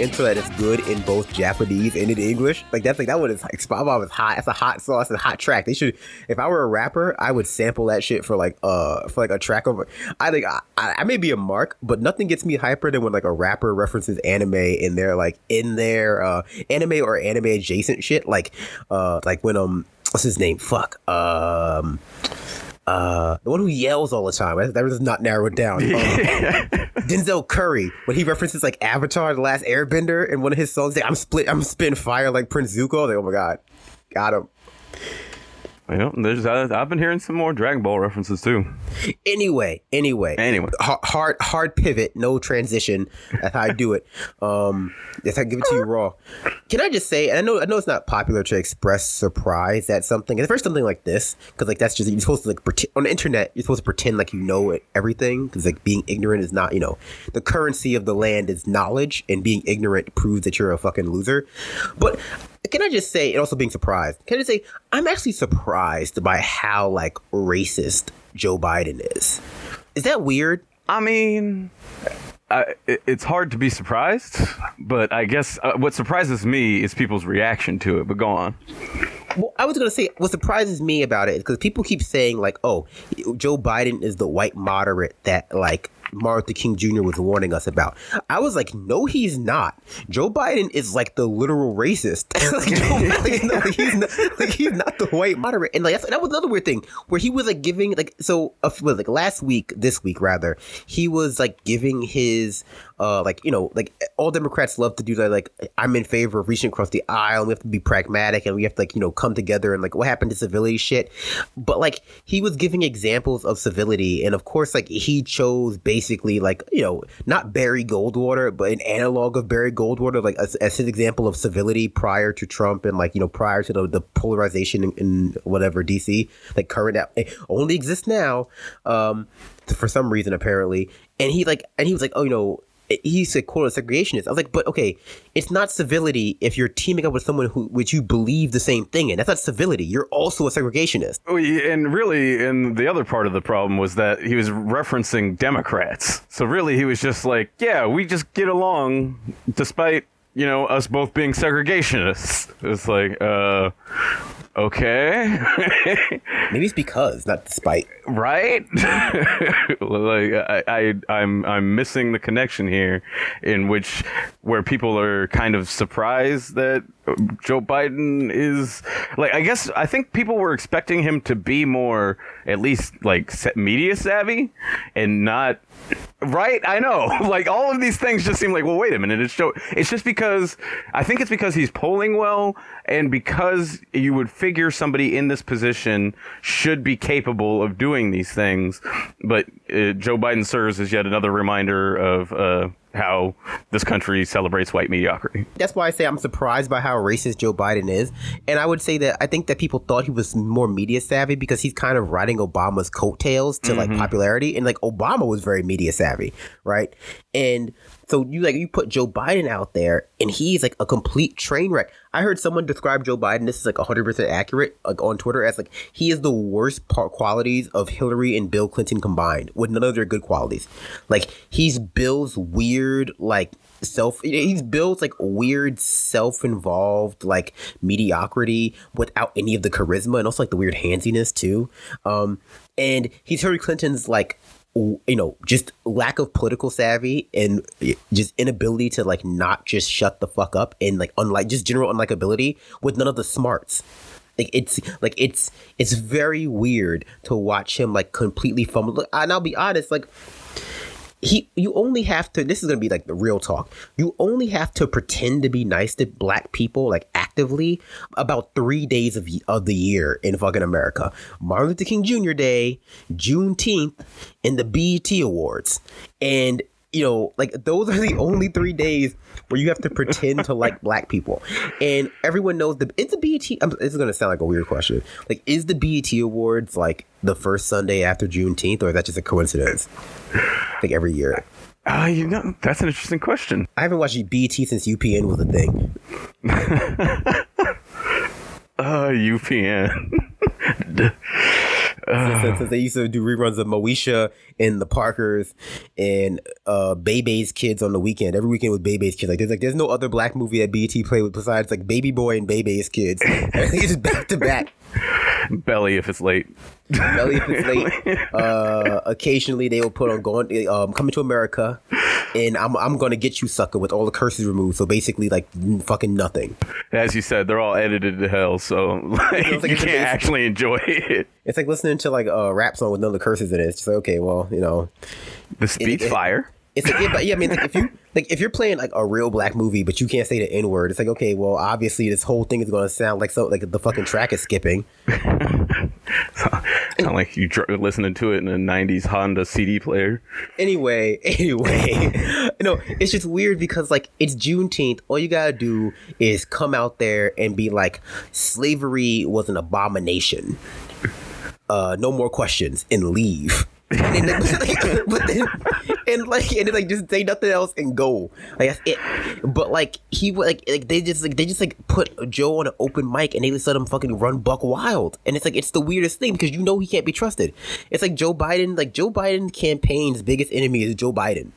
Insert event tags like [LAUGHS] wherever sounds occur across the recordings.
intro that is good in both Japanese and in English. Like that's like that one is like Bomb is hot. It's a hot sauce and hot track. They should. If I were a rapper, I would sample that shit for like uh for like a track of. I think I, I may be a mark, but nothing gets me hyper than when like a rapper references anime in their like in their uh anime or anime adjacent shit. Like uh like when um what's his name? Fuck um uh, the one who yells all the time. That, that was not narrowed down. [LAUGHS] Um, Denzel Curry when he references like Avatar: The Last Airbender in one of his songs. Like, I'm split. I'm spitting fire like Prince Zuko. Like, oh my god, got him. Well, there's I, I've been hearing some more Dragon Ball references too. Anyway, anyway, Anyway. Hard hard pivot, no transition. That's how I do it. [LAUGHS] Um, yes, I give it to you raw. Can I just say? And I know I know it's not popular to express surprise at something, and first something like this, because like that's just you're supposed to like pretend on the internet. You're supposed to pretend like you know everything, because like being ignorant is not you know the currency of the land is knowledge, and being ignorant proves that you're a fucking loser. But can I just say, and also being surprised, can I just say, I'm actually surprised by how like racist Joe Biden is. Is that weird? I mean, I, it's hard to be surprised, but I guess uh, what surprises me is people's reaction to it. But go on. Well, I was gonna say what surprises me about it is because people keep saying like, "Oh, Joe Biden is the white moderate that like Martin Luther King Jr. was warning us about." I was like, "No, he's not. Joe Biden is like the literal racist. [LAUGHS] like, Joe [LAUGHS] Biden, no, he's not, like he's not the white moderate." And like that's, that was another weird thing where he was like giving like so uh, was like last week, this week rather, he was like giving his uh like you know like all Democrats love to do that like I'm in favor of reaching across the aisle. And we have to be pragmatic and we have to like you know come together and like what happened to civility shit. But like he was giving examples of civility and of course like he chose basically like you know not Barry Goldwater but an analog of Barry Goldwater like as, as his example of civility prior to Trump and like you know prior to the, the polarization in, in whatever DC like current it only exists now um for some reason apparently and he like and he was like oh you know he said quote a segregationist. I was like, but okay, it's not civility if you're teaming up with someone who which you believe the same thing in. That's not civility. You're also a segregationist. And really, and the other part of the problem was that he was referencing Democrats. So really, he was just like, "Yeah, we just get along, despite you know us both being segregationists." It's like, uh, okay, [LAUGHS] Maybe it's because, not despite. right? [LAUGHS] like, I, I, I'm, I'm missing the connection here, in which where people are kind of surprised that Joe Biden is like. I guess I think people were expecting him to be more, at least like media savvy, and not. Right, I know. [LAUGHS] Like all of these things just seem like, well, wait a minute. It's so. It's just because I think it's because he's polling well, and because you would figure somebody in this position should be capable of doing these things. But uh, Joe Biden serves as yet another reminder of uh, how this country celebrates white mediocrity. That's why I say I'm surprised by how racist Joe Biden is. And I would say that I think that people thought he was more media savvy because he's kind of riding Obama's coattails to like popularity. And like Obama was very media savvy, right? And so you like you put Joe Biden out there and he's like a complete train wreck. I heard someone describe Joe Biden, this is like 100% accurate, like on Twitter, as like he is the worst part qualities of Hillary and Bill Clinton combined with none of their good qualities. Like he's Bill's weird, like self he's Bill's like weird self-involved like mediocrity without any of the charisma and also like the weird handsiness too. Um and he's Hillary Clinton's like you know just lack of political savvy and eh, just inability to like not just shut the fuck up and like unlike just general unlikability with none of the smarts. Like it's like it's it's very weird to watch him like completely fumble. And i'll be honest like he you only have to this is gonna be like the real talk. You only have to pretend to be nice to black people like actively about three days of, of the year in fucking america. Martin luther king jr day juneteenth and the bet awards. And you know like those are the only three days where you have to pretend to like [LAUGHS] black people and everyone knows the it's a bet I'm, this is gonna sound like a weird question like is the bet awards like the first sunday after juneteenth or is that just a coincidence like every year. Ah, you know, that's an interesting question. I haven't watched BET since UPN was a thing. [LAUGHS] Uh, UPN. [LAUGHS] since, since they used to do reruns of Moesha and the Parkers and uh Bebe's kids on the weekend. Every weekend with Bebe's kids. Like there's like there's no other black movie that BET played with besides like Baby Boy and Bebe's kids. [LAUGHS] it's just back to back. Belly if it's late. [LAUGHS] If [LAUGHS] it's late. Uh, occasionally they will put on going um coming to America, and I'm I'm gonna get you sucker with all the curses removed. So basically like fucking nothing. As you said, they're all edited to hell, so [LAUGHS] like, Feels like you can't actually enjoy it. It's like listening to like a rap song with none of the curses in it. It's just like okay, well you know. This beat's it- fire. It's like, yeah, but yeah, I mean, like, if you like, if you're playing like a real black movie, but you can't say the N word, it's like, okay, well, obviously, this whole thing is going to sound like so, like the fucking track is skipping. [LAUGHS] Sound like you dr- listening to it in a '90s Honda CD player. Anyway, [LAUGHS] anyway, [LAUGHS] no, it's just weird because like it's Juneteenth. All you gotta do is come out there and be like, slavery was an abomination. Uh, no more questions and leave. And [LAUGHS] then, but then, and like, and then like just say nothing else and go. Like that's it. But like he like like they just like they just like put Joe on an open mic and they just let him fucking run buck wild. And it's like it's the weirdest thing because you know he can't be trusted. It's like Joe Biden. Like Joe Biden campaign's biggest enemy is Joe Biden.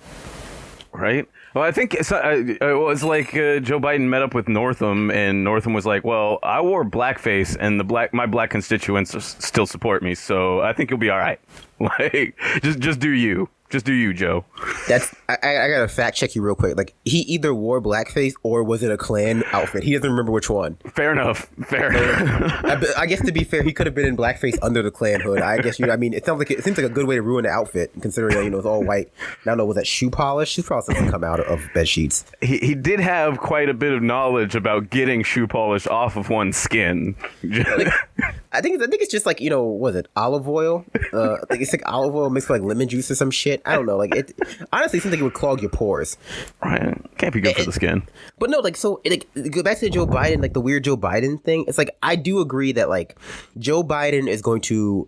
right? Well, I think it's, uh, it was like uh, Joe Biden met up with Northam, and Northam was like, "Well, I wore blackface, and the black my black constituents still support me, so I think you'll be all right. [LAUGHS] Like, just just do you, just do you, Joe." That's I, I gotta fact check you real quick. Like he either wore blackface or was it a Klan outfit? He doesn't remember which one. Fair enough. Fair. enough. I, I guess to be fair, he could have been in blackface under the Klan hood. I guess you. I mean, it sounds like it seems like a good way to ruin the outfit, considering that, you know it's all white. I don't know, was that shoe polish? Shoe polish doesn't come out of bed sheets. he he did have quite a bit of knowledge about getting shoe polish off of one's skin. I think I think it's just like you know, was it olive oil? Uh, I think it's like olive oil mixed with like lemon juice or some shit. I don't know. Like it, honestly, seems like it would clog your pores. right? Can't be good for the skin. But no, like so, like go back to Joe Biden, like the weird Joe Biden thing. It's like I do agree that like Joe Biden is going to,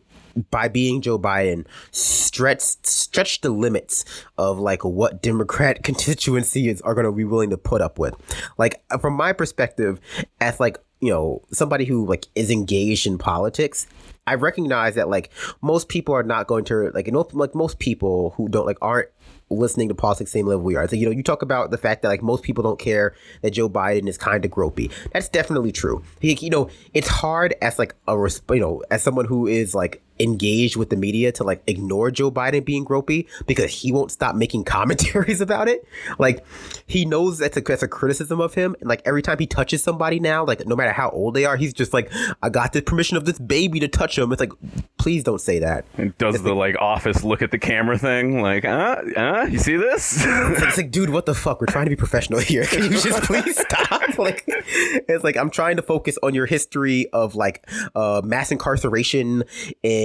by being Joe Biden, stretch stretch the limits of like what Democrat [LAUGHS] constituencies are going to be willing to put up with. Like from my perspective, as like you know somebody who like is engaged in politics. I recognize that like most people are not going to like you know like most people who don't like aren't listening to politics same level we are. So you know, you talk about the fact that like most people don't care that Joe Biden is kind of gropey. That's definitely true. He, you know, it's hard as like a you know as someone who is like engaged with the media to like ignore Joe Biden being gropey because he won't stop making [LAUGHS] commentaries about it. Like he knows that's a that's a criticism of him, and like every time he touches somebody now, like no matter how old they are, he's just like, I got the permission of this baby to touch him. It's like, please don't say that. And does the like office look at the camera thing? Like, uh, uh, you see this? It's like, it's like, dude, what the fuck? We're trying to be professional here. Can you just [LAUGHS] please stop? [LAUGHS] Like, it's like I'm trying to focus on your history of like uh, mass incarceration and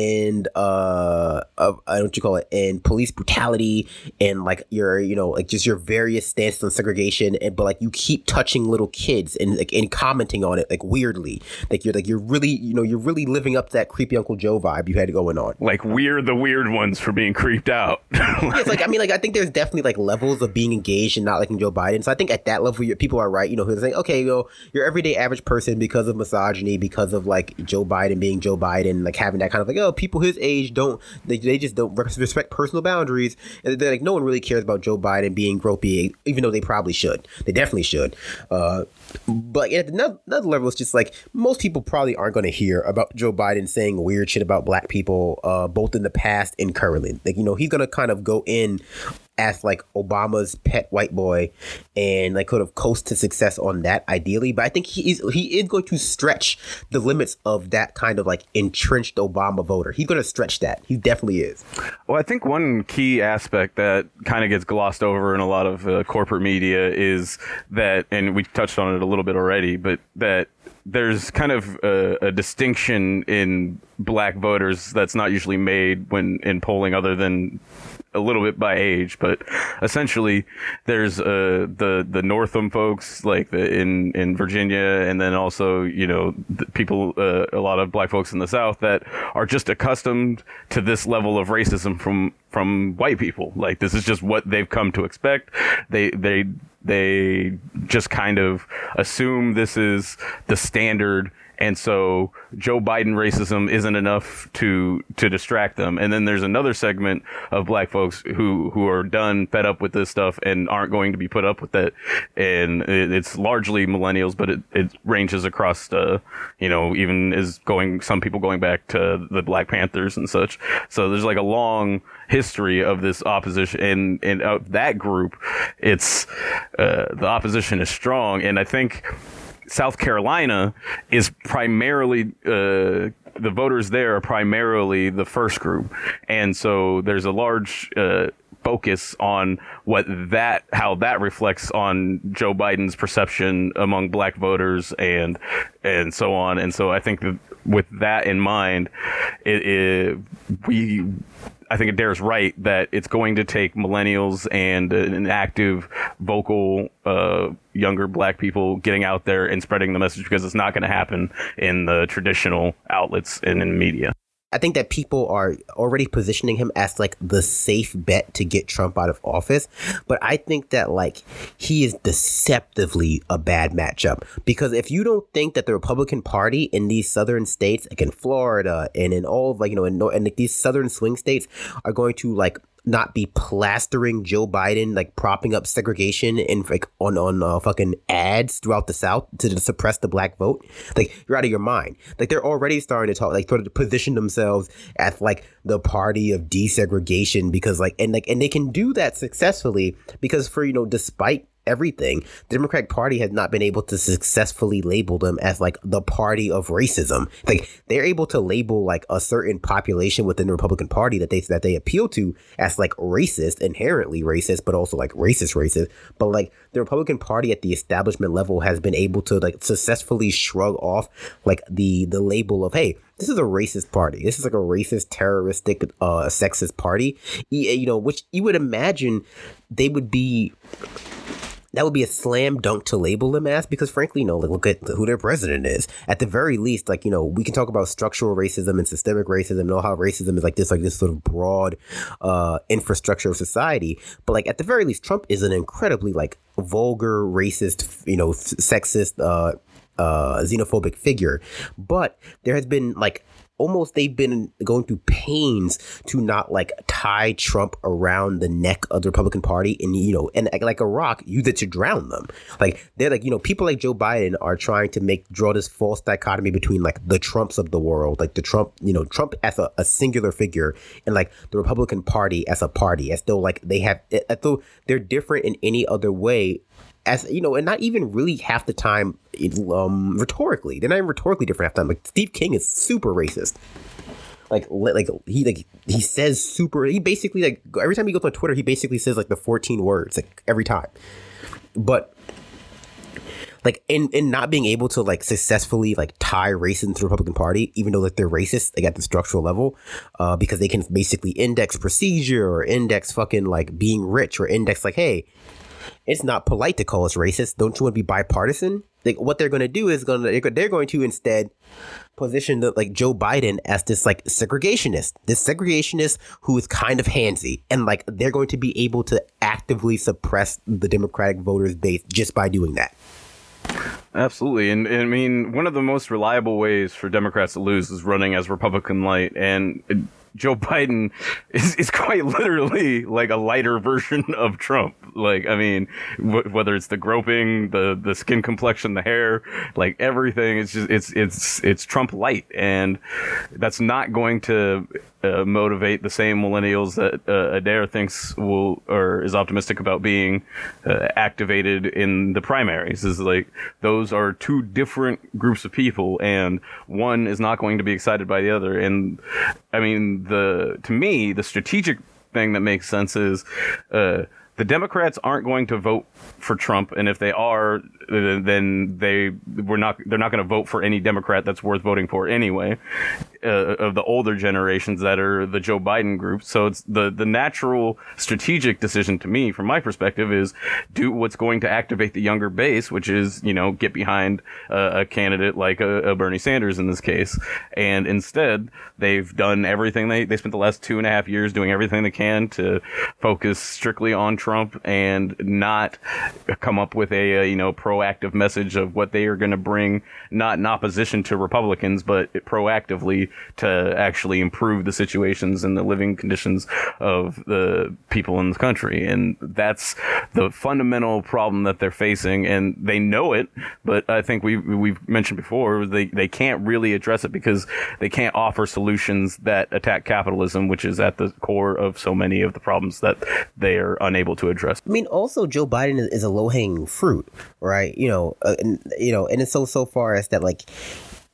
uh, of I don't what you call it, and police brutality, and like your, you know, like just your various stances on segregation, and but like you keep touching little kids and like and commenting on it like weirdly, like you're like you're really, you know, you're really living up to that creepy Uncle Joe vibe you had going on. like we're the weird ones for being creeped out. [LAUGHS] it's like I mean, like I think there's definitely like levels of being engaged and not liking Joe Biden. So I think at that level, people are right. You know, who's saying, okay, you know, your everyday average person because of misogyny, because of like Joe Biden being Joe Biden, like having that kind of like, oh, people his age don't they, they just don't respect personal boundaries. And they're like, no one really cares about Joe Biden being gropey, even though they probably should. They definitely should. Uh, but at another level, it's just like most people probably aren't going to hear about Joe Biden saying weird shit about black people, uh, both in the past and currently. Like, you know, he's going to kind of go in as like Obama's pet white boy and like could have coast to success on that ideally. But I think he is he is going to stretch the limits of that kind of like entrenched Obama voter. He's going to stretch that. He definitely is. Well, I think one key aspect that kind of gets glossed over in a lot of uh, corporate media is that, and we touched on it a little bit already, but that there's kind of a, a distinction in black voters that's not usually made when in polling other than a little bit by age, but essentially there's uh, the the Northam folks like the, in in Virginia, and then also you know people uh, a lot of black folks in the South that are just accustomed to this level of racism from from white people. Like this is just what they've come to expect. They they they just kind of assume this is the standard and so Joe Biden racism isn't enough to to distract them. And then there's another segment of black folks who who are done, fed up with this stuff, and aren't going to be put up with it. And it, it's largely millennials, but it, it ranges across, uh, you know, even is going some people going back to the Black Panthers and such. So there's like a long history of this opposition, and and of that group, it's uh, the opposition is strong, and I think. South Carolina is primarily uh, the voters there are primarily the first group, and so there's a large uh, focus on what that how that reflects on Joe Biden's perception among black voters and and so on. And so I think that with that in mind, it, it we I think Adair's right that it's going to take millennials and an active, vocal, uh, younger black people getting out there and spreading the message because it's not going to happen in the traditional outlets and in media. I think that people are already positioning him as like the safe bet to get Trump out of office. But I think that like he is deceptively a bad matchup because if you don't think that the Republican Party in these southern states, like in Florida and in all of like you know in, in these southern swing states, are going to like not be plastering Joe Biden, like propping up segregation and like on on uh, fucking ads throughout the South to suppress the black vote. Like you're out of your mind. Like they're already starting to talk, like sort of position themselves as like the party of desegregation because like and like and they can do that successfully because for you know despite everything. The Democratic Party has not been able to successfully label them as like the party of racism. Like they're able to label like a certain population within the Republican Party that they that they appeal to as like racist, inherently racist, but also like racist racist. But like the Republican Party at the establishment level has been able to like successfully shrug off like the the label of hey this is a racist party. This is like a racist, terroristic, uh, sexist party. You know, which you would imagine they would be that would be a slam dunk to label them as because frankly, no, like look at who their president is. At the very least, like, you know, we can talk about structural racism and systemic racism, know how racism is like this, like this sort of broad uh infrastructure of society. But like at the very least, Trump is an incredibly like vulgar, racist, you know, sexist, uh uh, xenophobic figure, but there has been like almost they've been going through pains to not like tie Trump around the neck of the Republican Party and you know and like a rock use it to drown them. Like they're like you know people like Joe Biden are trying to make draw this false dichotomy between like the Trumps of the world, like the Trump you know Trump as a, a singular figure and like the Republican Party as a party as though like they have as though they're different in any other way as you know, and not even really half the time um, rhetorically. They're not even rhetorically different half the time. Like Steve King is super racist. Like like he like he says super. He basically like every time he goes on Twitter, he basically says like the fourteen words like every time. But like in in not being able to like successfully like tie racism to the Republican Party, even though like they're racist, like at the structural level, uh, because they can basically index procedure or index fucking like being rich or index like, hey, it's not polite to call us racist. Don't you want to be bipartisan? Like what they're going to do is going to they're going to instead position the, like Joe Biden as this like segregationist, this segregationist who is kind of handsy, and like they're going to be able to actively suppress the Democratic voters base just by doing that. Absolutely, and, and I mean one of the most reliable ways for Democrats to lose is running as Republican light, and. Joe Biden is, is quite literally like a lighter version of Trump. Like, I mean, w- whether it's the groping, the the skin complexion, the hair, like everything, it's just it's it's it's Trump light, and that's not going to uh, motivate the same millennials that uh, Adair thinks will or is optimistic about being uh, activated in the primaries. Is like those are two different groups of people, and one is not going to be excited by the other. And I mean, the to me, the strategic thing that makes sense is uh, the Democrats aren't going to vote for Trump, and if they are, then they we're not they're not going to vote for any Democrat that's worth voting for anyway uh, of the older generations that are the Joe Biden group. So it's the the natural strategic decision to me, from my perspective, is do what's going to activate the younger base, which is you know get behind uh, a candidate like a, a, Bernie Sanders in this case. And instead, they've done everything they they spent the last two and a half years doing everything they can to focus strictly on Trump and not come up with a, a you know proactive message of what they are going to bring, not in opposition to Republicans, but proactively to actually improve the situations and the living conditions of the people in the country. And that's the fundamental problem that they're facing, and they know it. But I think we we've mentioned before they they can't really address it because they can't offer solutions that attack capitalism, which is at the core of so many of the problems that they are unable to address. I mean, also Joe Biden is, a low hanging fruit, right? You know, uh, and, you know, and it's so so far as that like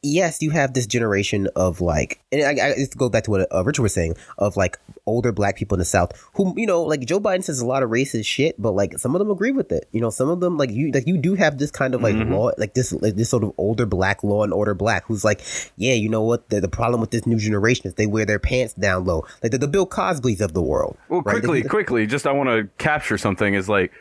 yes, you have this generation of like, and I, I just go back to what uh, Richard was saying of like older black people in the South who, you know, like Joe Biden says a lot of racist shit, but like some of them agree with it. You know, some of them like you, like you do have this kind of like mm-hmm. law, like this, like this sort of older black law and order black who's like, yeah, you know what? The, the problem with this new generation is they wear their pants down low, like the, the Bill Cosby's of the world. Well, right? quickly, quickly, just I want to capture something is like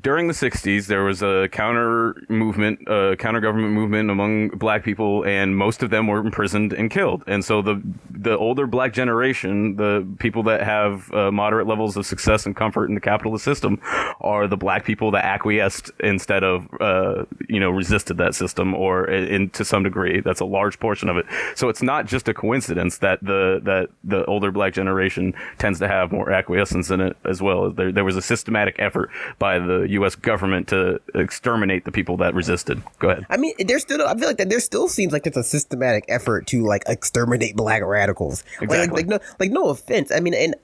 during the '60s there was a counter movement, a counter government movement among black people, and most of them were imprisoned and killed. And so the the older black generation, the people that have uh, moderate levels of success and comfort in the capitalist system, are the black people that acquiesced instead of uh, you know resisted that system, or in to some degree, that's a large portion of it. So it's not just a coincidence that the that the older black generation tends to have more acquiescence in it as well. There there was a systematic effort by the U.S. government to exterminate the people that resisted. Go ahead. I mean, there's still I feel like that there still seems like it's a systematic effort to like exterminate black radicals. Exactly. Like, like no, like no offense. I mean, and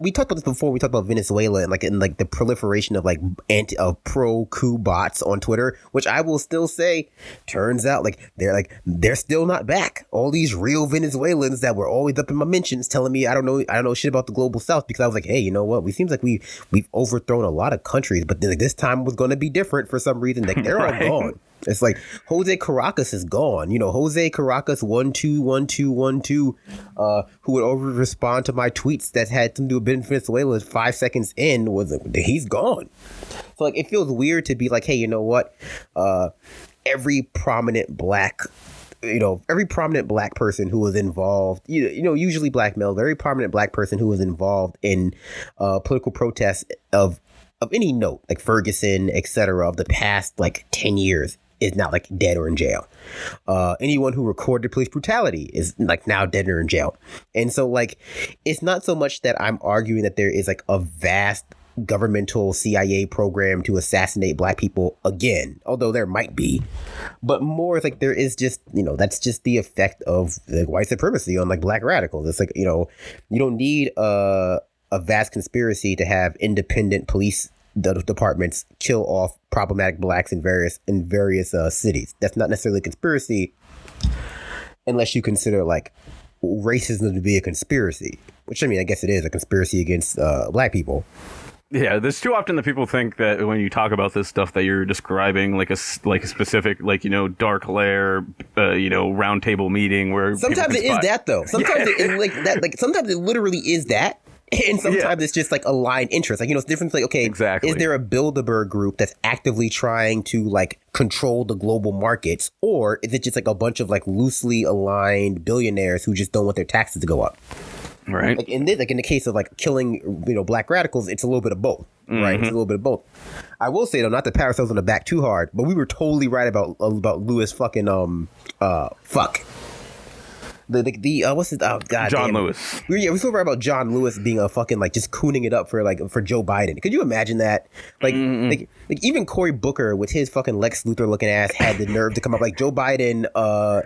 we talked about this before. We talked about Venezuela and like in like the proliferation of like anti of pro coup bots on Twitter, which I will still say, turns out like they're like they're still not back. All these real Venezuelans that were always up in my mentions telling me I don't know I don't know shit about the global South because I was like, hey, you know what? We seems like we we've overthrown a lot of countries, but like, this time was going to be different for some reason. Like they're [LAUGHS] right. all gone. It's like Jose Caracas is gone. You know, Jose Caracas one two one two one two, uh, who would over respond to my tweets that had to do with Ben Venezuela five seconds in was he's gone. So like it feels weird to be like, hey, you know what? Uh, every prominent black you know, every prominent black person who was involved, you know, you know, usually black male, very prominent black person who was involved in uh, political protests of of any note, like Ferguson, etc., of the past like ten years, is now like dead or in jail. Uh, anyone who recorded police brutality is like now dead or in jail. And so like it's not so much that I'm arguing that there is like a vast governmental CIA program to assassinate black people again, although there might be. But more it's like there is just, you know, that's just the effect of like white supremacy on like black radicals. It's like, you know, you don't need a a vast conspiracy to have independent police the departments kill off problematic blacks in various in various uh, cities. That's not necessarily a conspiracy, unless you consider like racism to be a conspiracy. Which I mean, I guess it is a conspiracy against uh, black people. Yeah, there's too often that people think that when you talk about this stuff that you're describing like a like a specific like you know dark lair, uh, you know roundtable meeting where [LAUGHS] sometimes it is that though. Sometimes yeah. it, it, like that like sometimes it literally is that [LAUGHS] and sometimes yeah. it's just like aligned interest. Like you know, it's different. Like okay, exactly. Is there a Bilderberg group that's actively trying to like control the global markets, or is it just like a bunch of like loosely aligned billionaires who just don't want their taxes to go up? Right. Like in this, like in the case of like killing, you know, black radicals, it's a little bit of both. Mm-hmm. Right. It's a mm-hmm. little bit of both. I will say though, not to pat ourselves on the back too hard, but we were totally right about about Lewis fucking um uh fuck the the, the uh, what's his oh god John damn. Lewis. We yeah, we so right about John Lewis being a fucking like just cooning it up for like for Joe Biden. Could you imagine that? Like mm-hmm. like like even Cory Booker with his fucking Lex Luthor looking ass had the nerve to come up like Joe Biden. Uh,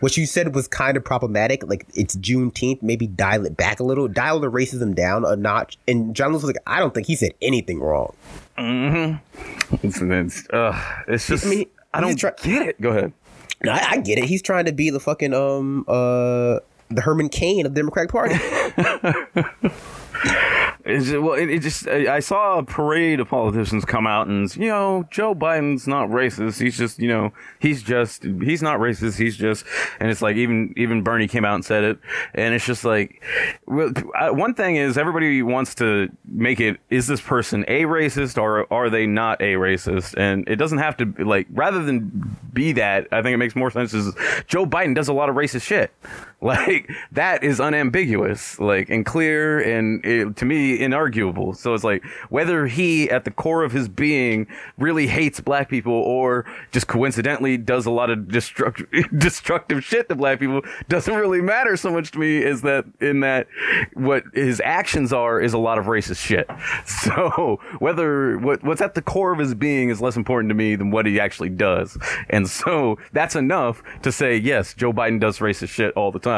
what you said was kind of problematic. Like it's Juneteenth, maybe dial it back a little, dial the racism down a notch. And John Lewis was like, I don't think he said anything wrong. Mm-hmm. It's, it's, uh, it's just I, mean, I don't try- get it. Go ahead. I, I, get it. He's trying to be the fucking um uh the Herman Cain of the Democratic Party. [LAUGHS] Well, it, it, just I saw a parade of politicians come out and you know Joe Biden's not racist. He's just you know he's just he's not racist. He's just and it's like even even Bernie came out and said it, and it's just like well, one thing is everybody wants to make it is this person a racist or are they not a racist, and it doesn't have to be like rather than be that. I think it makes more sense is Joe Biden does a lot of racist shit. [LAUGHS] Like that is unambiguous, like and clear and it, to me inarguable. So it's like whether he at the core of his being really hates black people or just coincidentally does a lot of destructive [LAUGHS] destructive shit to black people doesn't really matter so much to me is that in that what his actions are is a lot of racist shit. [LAUGHS] So whether what what's at the core of his being is less important to me than what he actually does. And so that's enough to say yes, Joe Biden does racist shit all the time.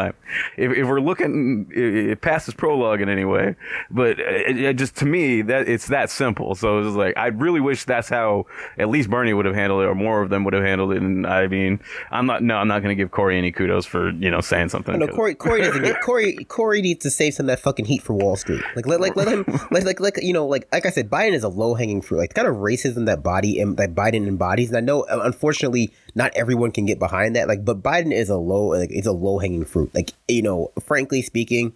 If, if we're looking it, past his prologue in any way, but it, it just to me that it's that simple. So it's like I really wish that's how at least Bernie would have handled it, or more of them would have handled it. And I mean, I'm not no, I'm not going to give Cory any kudos for you know saying something. Oh, no, Cory Cory doesn't get Cory Cory needs to save some of that fucking heat for Wall Street. Like let like let him [LAUGHS] like like like you know like like I said, Biden is a low hanging fruit. Like the kind of racism that body that Biden embodies. And I know uh, unfortunately not everyone can get behind that. Like, but Biden is a low like it's a low hanging fruit. Like you know, frankly speaking,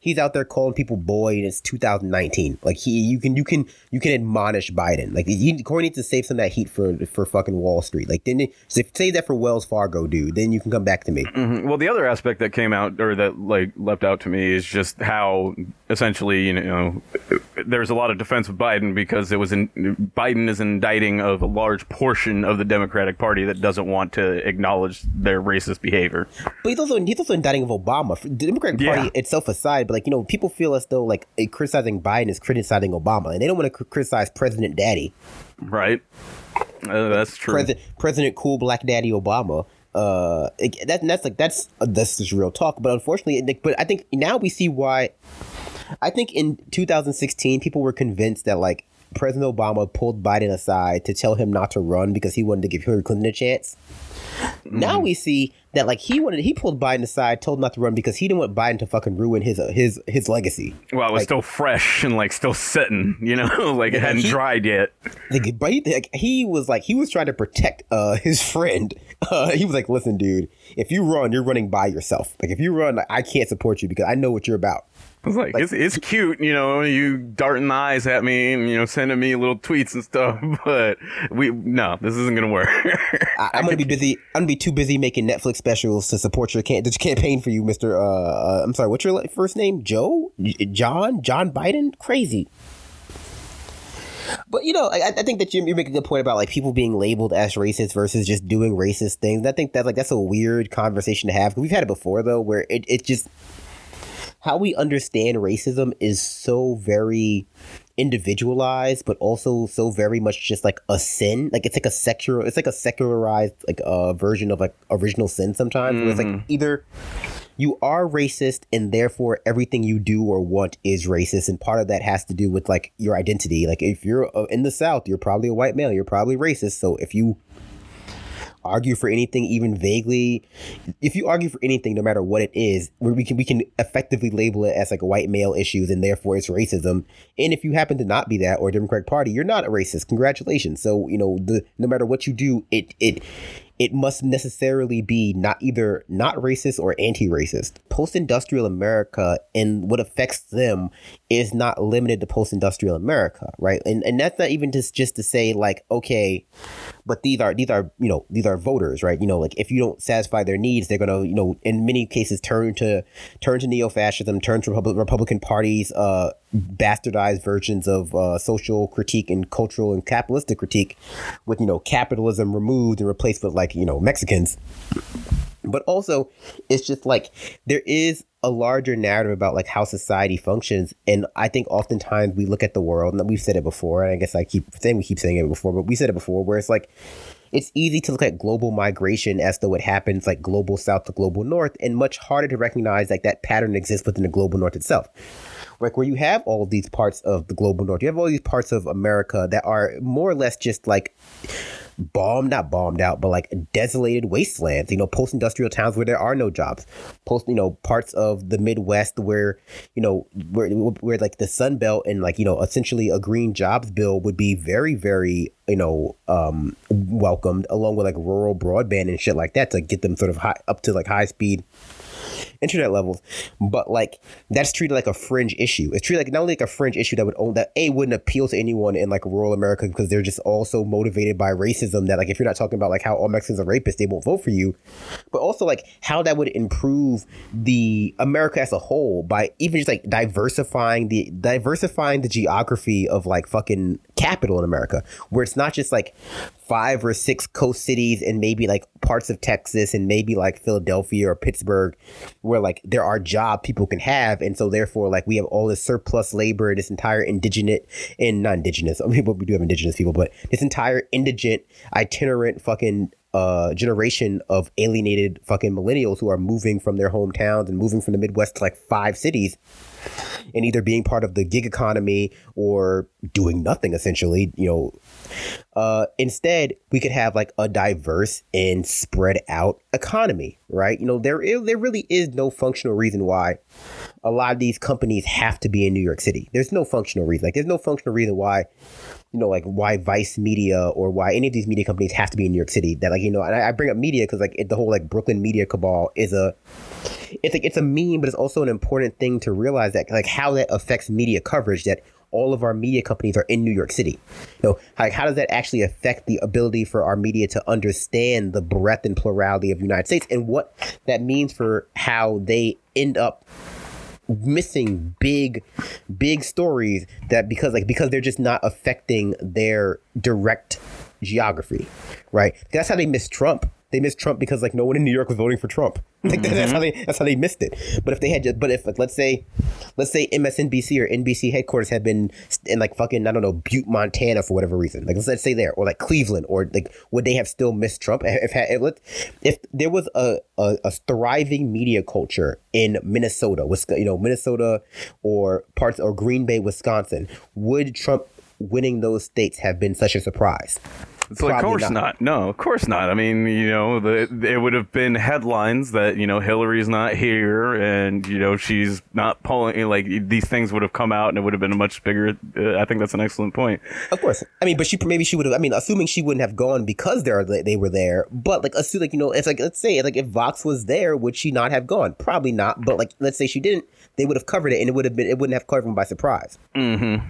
he's out there calling people boy, and it's 2019. Like he, you can, you can, you can admonish Biden. Like he, Cory needs to save some of that heat for for fucking Wall Street. Like then save that for Wells Fargo, dude. Then you can come back to me. Mm-hmm. Well, the other aspect that came out or that like leapt out to me is just how essentially you know there's a lot of defense of Biden because it was in Biden is indicting of a large portion of the Democratic Party that doesn't want to acknowledge their racist behavior. But he's also he's also indicting of Obama. The Democratic Party yeah. itself aside but like you know, people feel as though like criticizing Biden is criticizing Obama, and they don't want to cr- criticize President Daddy. Right. Uh, that's true. President President Cool Black Daddy Obama. Uh, it, that that's like that's uh, that's just real talk. But unfortunately, but I think now we see why. I think in 2016, people were convinced that like President Obama pulled Biden aside to tell him not to run because he wanted to give Hillary Clinton a chance. Mm. Now we see that like he wanted he pulled Biden aside, told him not to run because he didn't want Biden to fucking ruin his uh, his his legacy. Well, it was like, still fresh and like still sitting, you know, [LAUGHS] like it hadn't he, dried yet. Like, but he, like, he was like he was trying to protect uh [LAUGHS] his friend. Uh, he was like, "Listen, dude, if you run, you're running by yourself. Like if you run, like, I can't support you because I know what you're about." It's [LAUGHS] like, like, it's it's cute, you know, you darting the eyes at me and you know sending me little tweets and stuff, [LAUGHS] but we no, this isn't gonna work. I, [LAUGHS] am gonna be busy. I'm gonna be too busy making Netflix specials to support your can- campaign for you, Mister. Uh, uh, I'm sorry, what's your first name? Joe, John, John Biden. Crazy. But you know, I, I think that you, you make a good point about like people being labeled as racist versus just doing racist things. I think that's like that's a weird conversation to have. We've had it before though, where it, it just how we understand racism is so very individualized but also so very much just like a sin like it's like a secular it's like a secularized like a uh, version of like original sin sometimes mm-hmm. it's like mm-hmm. either you are racist and therefore everything you do or want is racist and part of that has to do with like your identity like if you're uh, in the south you're probably a white male you're probably racist so if you argue for anything even vaguely. If you argue for anything no matter what it is we can we can effectively label it as like white male issues and therefore it's racism. And if you happen to not be that or democratic party you're not a racist. Congratulations. So you know the no matter what you do it it it must necessarily be not either not racist or anti-racist. Post-industrial America and what affects them is not limited to post-industrial America, right? And and that's not even just just to say like, okay, but these are these are you know these are voters, right? You know, like if you don't satisfy their needs, they're gonna you know in many cases turn to turn to neo-fascism, turn to Republican parties, uh, bastardized versions of uh, social critique and cultural and capitalistic critique, with you know capitalism removed and replaced with like you know Mexicans. But also, it's just like there is a larger narrative about like how society functions, and I think oftentimes we look at the world, and we've said it before, and I guess I keep saying we keep saying it before, but we said it before, where it's like it's easy to look at global migration as though it happens like global south to global north, and much harder to recognize like that pattern exists within the global north itself. Like where you have all these parts of the global north, you have all these parts of America that are more or less just like bombed, not bombed out, but like desolated wastelands, you know, post industrial towns where there are no jobs, post, you know, parts of the Midwest where, you know, where, where like the Sun Belt and like, you know, essentially a green jobs bill would be very, very, you know, um, welcomed along with like rural broadband and shit like that to get them sort of high up to like high speed internet levels, but like that's treated like a fringe issue. It's treated like not only like a fringe issue that would own that a wouldn't appeal to anyone in like rural America because they're just also motivated by racism. That like if you're not talking about like how all Mexicans are rapists, they won't vote for you, but also like how that would improve the America as a whole by even just like diversifying the diversifying the geography of like fucking capital in America, where it's not just like five or six coast cities and maybe like parts of Texas and maybe like Philadelphia or Pittsburgh where like there are job people can have and so therefore like we have all this surplus labor this entire indigenous and non-indigenous. I mean but we do have indigenous people but this entire indigent itinerant fucking uh, generation of alienated fucking millennials who are moving from their hometowns and moving from the Midwest to like five cities and either being part of the gig economy or doing nothing essentially, you know. Uh, instead, we could have like a diverse and spread out economy, right? You know, there is, there really is no functional reason why a lot of these companies have to be in New York City. There's no functional reason. Like, there's no functional reason why you know, like why Vice Media or why any of these media companies have to be in New York City. That like you know, and I, I bring up media because like it, the whole like Brooklyn media cabal is a, it's like it's a meme, but it's also an important thing to realize that like how that affects media coverage. That all of our media companies are in New York City. You know, like how does that actually affect the ability for our media to understand the breadth and plurality of the United States and what that means for how they end up missing big big stories that because like because they're just not affecting their direct geography right? That's how they miss trump they missed Trump because like no one in New York was voting for Trump. [LAUGHS] Like mm-hmm. that's how they that's how they missed it. But if they had just but if like let's say let's say MSNBC or NBC headquarters had been in like fucking I don't know Butte, Montana for whatever reason. Like let's, let's say there or like Cleveland or like would they have still missed Trump if if, if, if there was a, a, a thriving media culture in Minnesota, you know Minnesota or parts or Green Bay, Wisconsin, would Trump winning those states have been such a surprise? [LAUGHS] It's like, of course not. not. No, of course not. I mean, you know, the, it would have been headlines that you know Hillary's not here and you know she's not pulling. Like these things would have come out and it would have been a much bigger. Uh, I think that's an excellent point. Of course, I mean, but she maybe she would have. I mean, assuming she wouldn't have gone because they are they were there. But like, assume like you know, it's like let's say like if Vox was there, would she not have gone? Probably not. But like, let's say she didn't, they would have covered it and it would have been it wouldn't have covered them by surprise. Mm-hmm.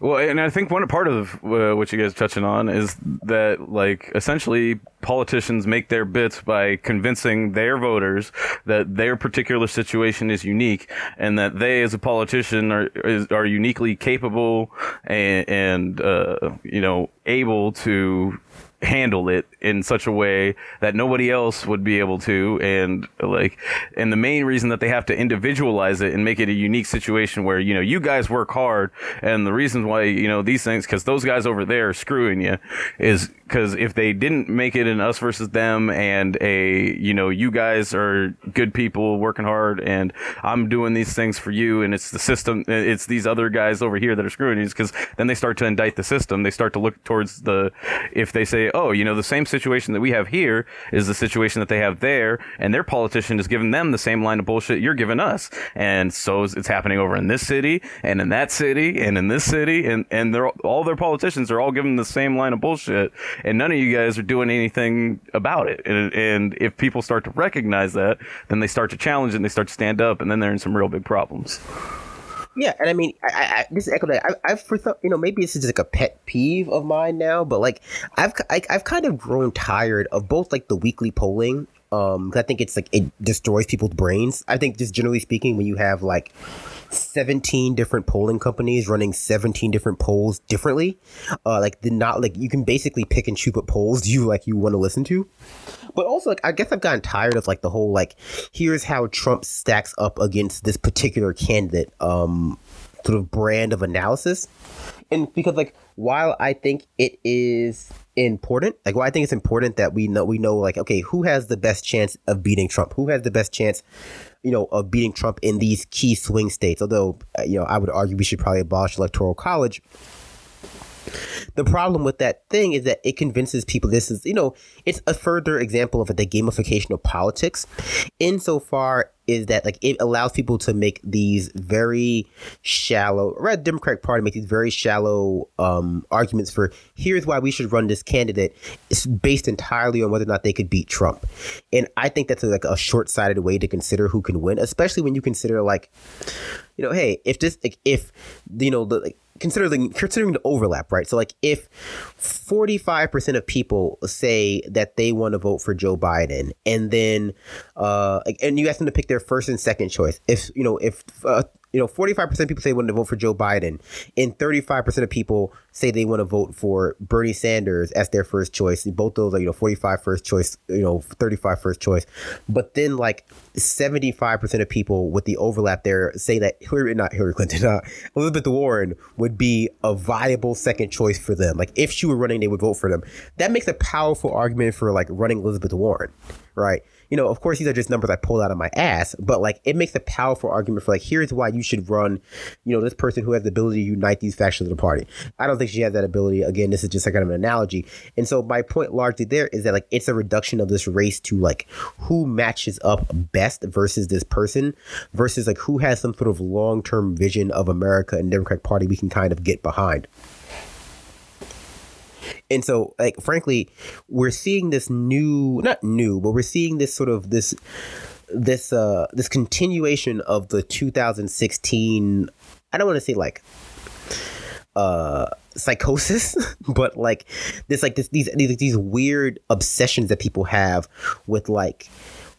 Well, and I think one part of uh, what you guys are touching on is that, like, essentially politicians make their bits by convincing their voters that their particular situation is unique and that they, as a politician, are is, are uniquely capable and, and uh, you know, able to handle it in such a way that nobody else would be able to. And like and the main reason that they have to individualize it and make it a unique situation where you know you guys work hard and the reasons why you know these things because those guys over there are screwing you is because if they didn't make it an us versus them and a you know you guys are good people working hard and i'm doing these things for you and it's the system it's these other guys over here that are screwing you because then they start to indict the system. They start to look towards the if they say oh you know the same situation that we have here is the situation that they have there and their politician is giving them the same line of bullshit you're giving us and so it's happening over in this city and in that city and in this city and and they're all their politicians are all giving the same line of bullshit and none of you guys are doing anything about it. And, and if people start to recognize that, then they start to challenge it and they start to stand up, and then they're in some real big problems. Yeah, and I mean, I, I this echo that I, I've for you know maybe this is like a pet peeve of mine now, but like I've I, I've kind of grown tired of both like the weekly polling. Um, I think it's like it destroys people's brains. I think just generally speaking, when you have like 17 different polling companies running 17 different polls differently. Uh, like the not like you can basically pick and choose what polls [LAUGHS] you like you want to listen to. But also like I guess I've gotten tired of like the whole like here's how Trump stacks up against this particular candidate um sort of brand of analysis. And because like while I think it is important, like well, I think it's important that we know we know like okay, who has the best chance of beating Trump? Who has the best chance you know, of beating Trump in these key swing states. Although, uh, you know, I would argue we should probably abolish electoral college. The problem with that thing is that it convinces people this is, you know, it's a further example of the gamification of politics. Insofar is that like it allows people to make these very shallow, right? Democratic Party make these very shallow um, arguments for here's why we should run this candidate. It's based entirely on whether or not they could beat Trump, and I think that's a, like a short sighted way to consider who can win, especially when you consider like, you know, hey, if this like, if you know the like, considering considering the overlap, right? So like if 45% of people say that they want to vote for Joe Biden and then uh and you ask them to pick their first and second choice. If you know if uh, you know, 45% of people say they want to vote for Joe Biden, and 35% of people say they want to vote for Bernie Sanders as their first choice. Both those are, you know, 45 first choice, you know, 35 first choice. But then, like, 75% of people with the overlap there say that Hillary, not Hillary Clinton, [LAUGHS] uh, Elizabeth Warren would be a viable second choice for them. Like, if she were running, they would vote for them. That makes a powerful argument for, like, running Elizabeth Warren, right? You know, of course, these are just numbers I pulled out of my ass, but like it makes a powerful argument for like, here's why you should run, you know, this person who has the ability to unite these factions of the party. I don't think she has that ability. Again, this is just like kind of an analogy. And so my point largely there is that like it's a reduction of this race to like who matches up best versus this person versus like who has some sort of long term vision of America and Democratic Party we can kind of get behind. And so, like, frankly, we're seeing this new, not new, but we're seeing this sort of this, this, uh, this continuation of the 2016. I don't want to say like, uh, psychosis, [LAUGHS] but like this, like this, these, these, these weird obsessions that people have with like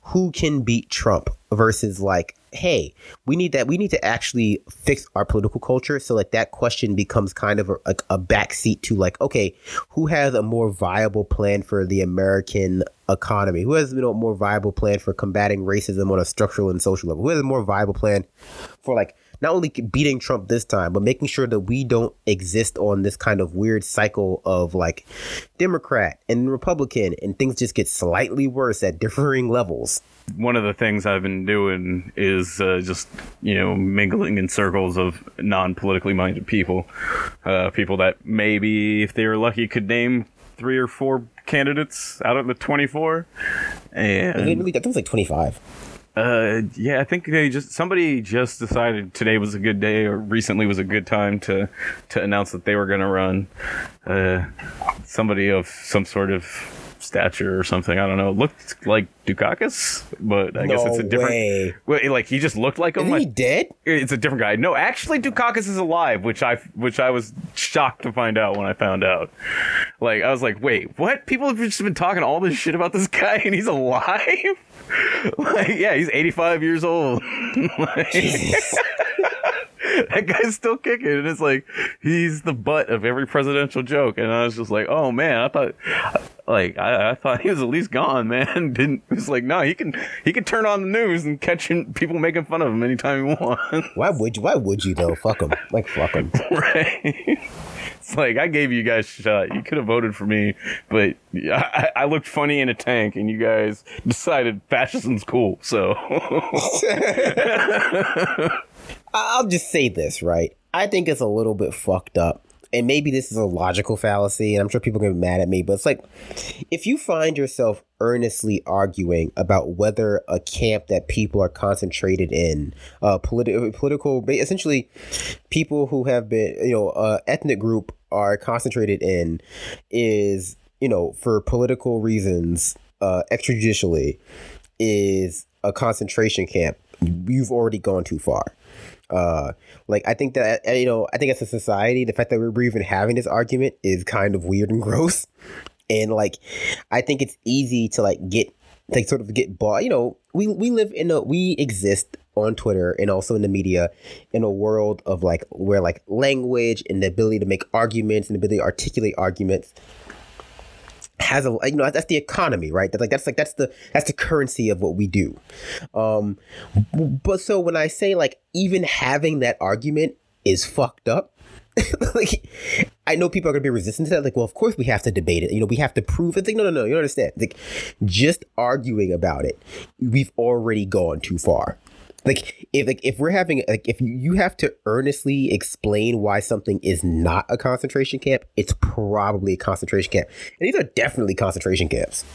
who can beat Trump versus like hey, we need that. We need to actually fix our political culture. So like that question becomes kind of a, a, a backseat to like, okay, who has a more viable plan for the American economy? Who has you know a more viable plan for combating racism on a structural and social level? Who has a more viable plan for like not only beating Trump this time, but making sure that we don't exist on this kind of weird cycle of like Democrat and Republican and things just get slightly worse at differing levels. One of the things I've been doing is uh, just, you know, mingling in circles of non politically minded people. Uh, people that maybe, if they were lucky, could name three or four candidates out of the 24. And I think it was like 25. Uh, yeah, I think they just somebody just decided today was a good day or recently was a good time to to announce that they were going to run. Uh, somebody of some sort of stature or something. I don't know. It Looked like Dukakis, but I no guess it's a different. Way. Wait, like he just looked like him. Like, he dead? It's a different guy. No, actually, Dukakis is alive, which I which I was shocked to find out when I found out. Like I was like, wait, what? People have just been talking all this shit about this [LAUGHS] guy, and he's alive. [LAUGHS] like, yeah, he's 85 years old. [LAUGHS] like, that guy's still kicking, and it's like he's the butt of every presidential joke. And I was just like, oh man, I thought, like, I, I thought he was at least gone, man. [LAUGHS] Didn't it's like, no, he can he can turn on the news and catch people making fun of him anytime he wants. Why would you? Why would you though? Fuck him. Like fuck him. [LAUGHS] right. It's like I gave you guys a shot. You could have voted for me, but I, I looked funny in a tank, and you guys decided fascism's cool. So [LAUGHS] I'll just say this, right? I think it's a little bit fucked up. And maybe this is a logical fallacy, and I'm sure people are gonna be mad at me, but it's like if you find yourself earnestly arguing about whether a camp that people are concentrated in, uh, politi- political, essentially people who have been, you know, uh, ethnic group are concentrated in is, you know, for political reasons, uh, extrajudicially, is a concentration camp. You've already gone too far. Uh, like I think that you know, I think as a society, the fact that we're even having this argument is kind of weird and [LAUGHS] gross. And like, I think it's easy to like get like sort of get bought. You know, we we live in a we exist on Twitter and also in the media in a world of like where like language and the ability to make arguments and the ability to articulate arguments has a you know that's the economy right? That's like that's like that's the that's the currency of what we do. Um but so when i say like even having that argument is fucked up [LAUGHS] like i know people are gonna be resistant to that like well of course we have to debate it you know we have to prove it. Like no no no you don't understand. Like just arguing about it we've already gone too far like if like if we're having like if you have to earnestly explain why something is not a concentration camp it's probably a concentration camp and these are definitely concentration camps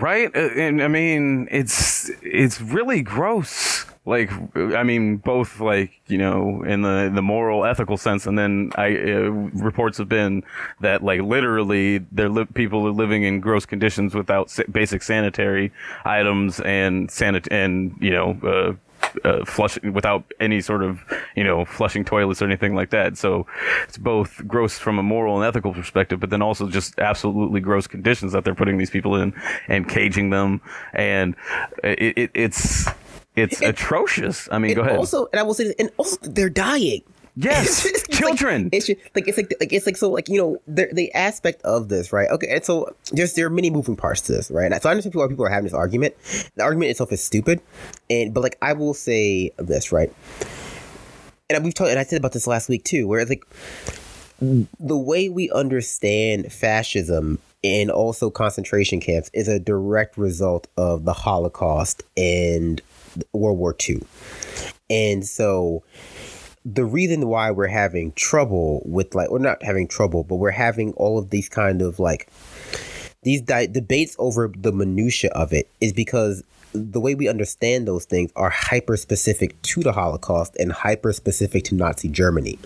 right? Uh, and I mean, it's it's really gross. Like, I mean, both like you know, in the the moral, ethical sense, and then I uh, reports have been that like literally, there li- people are living in gross conditions without sa- basic sanitary items and sanit and you know. Uh, uh, flush without any sort of you know flushing toilets or anything like that. So it's both gross from a moral and ethical perspective, but then also just absolutely gross conditions that they're putting these people in and caging them, and it, it, it's it's And- atrocious. I mean, go ahead. Also, and I will say this, and also they're dying. Yes, [LAUGHS] It's like- children. it's just, like it's like like it's like so like you know the the aspect of this right? Okay and so there's there are many moving parts to this right? And so I understand why people are having this argument. The argument itself is stupid. And but like I will say this right? And we've talked and I said about this last week too where it's like the way we understand fascism and also concentration camps is a direct result of the Holocaust and World War II. And so the reason why we're having trouble with like we're not having trouble, but we're having all of these kind of like these di- debates over the minutia of it is because the way we understand those things are hyper specific to the Holocaust and hyper specific to Nazi Germany.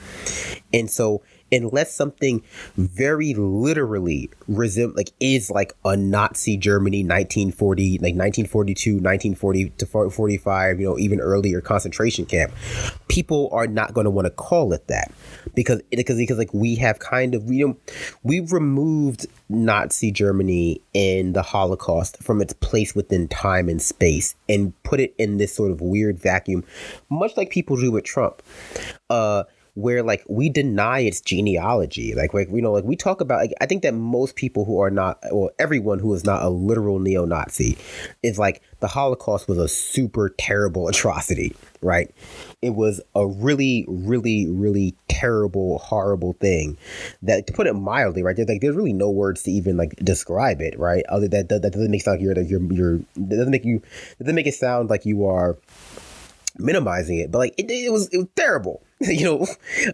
And so unless something very literally resemble like is like a Nazi Germany 1940 like 1942 1940 to 45 you know even earlier concentration camp people are not going to want to call it that because because because like we have kind of we don't we've removed Nazi Germany and the Holocaust from its place within time and space and put it in this sort of weird vacuum much like people do with Trump. Uh where like we deny its genealogy. Like like you know like we talk about like, i think that most people who are not or everyone who is not a literal neo-nazi is like the holocaust was a super terrible [LAUGHS] atrocity right? It was a really really really terrible horrible thing that to put it mildly right there's like there's really no words to even like describe it right? Other that that, that doesn't make sound like you're you're, you're that doesn't make you that doesn't make it sound like you are minimizing it, but like it, it was it was terrible, [LAUGHS] you know.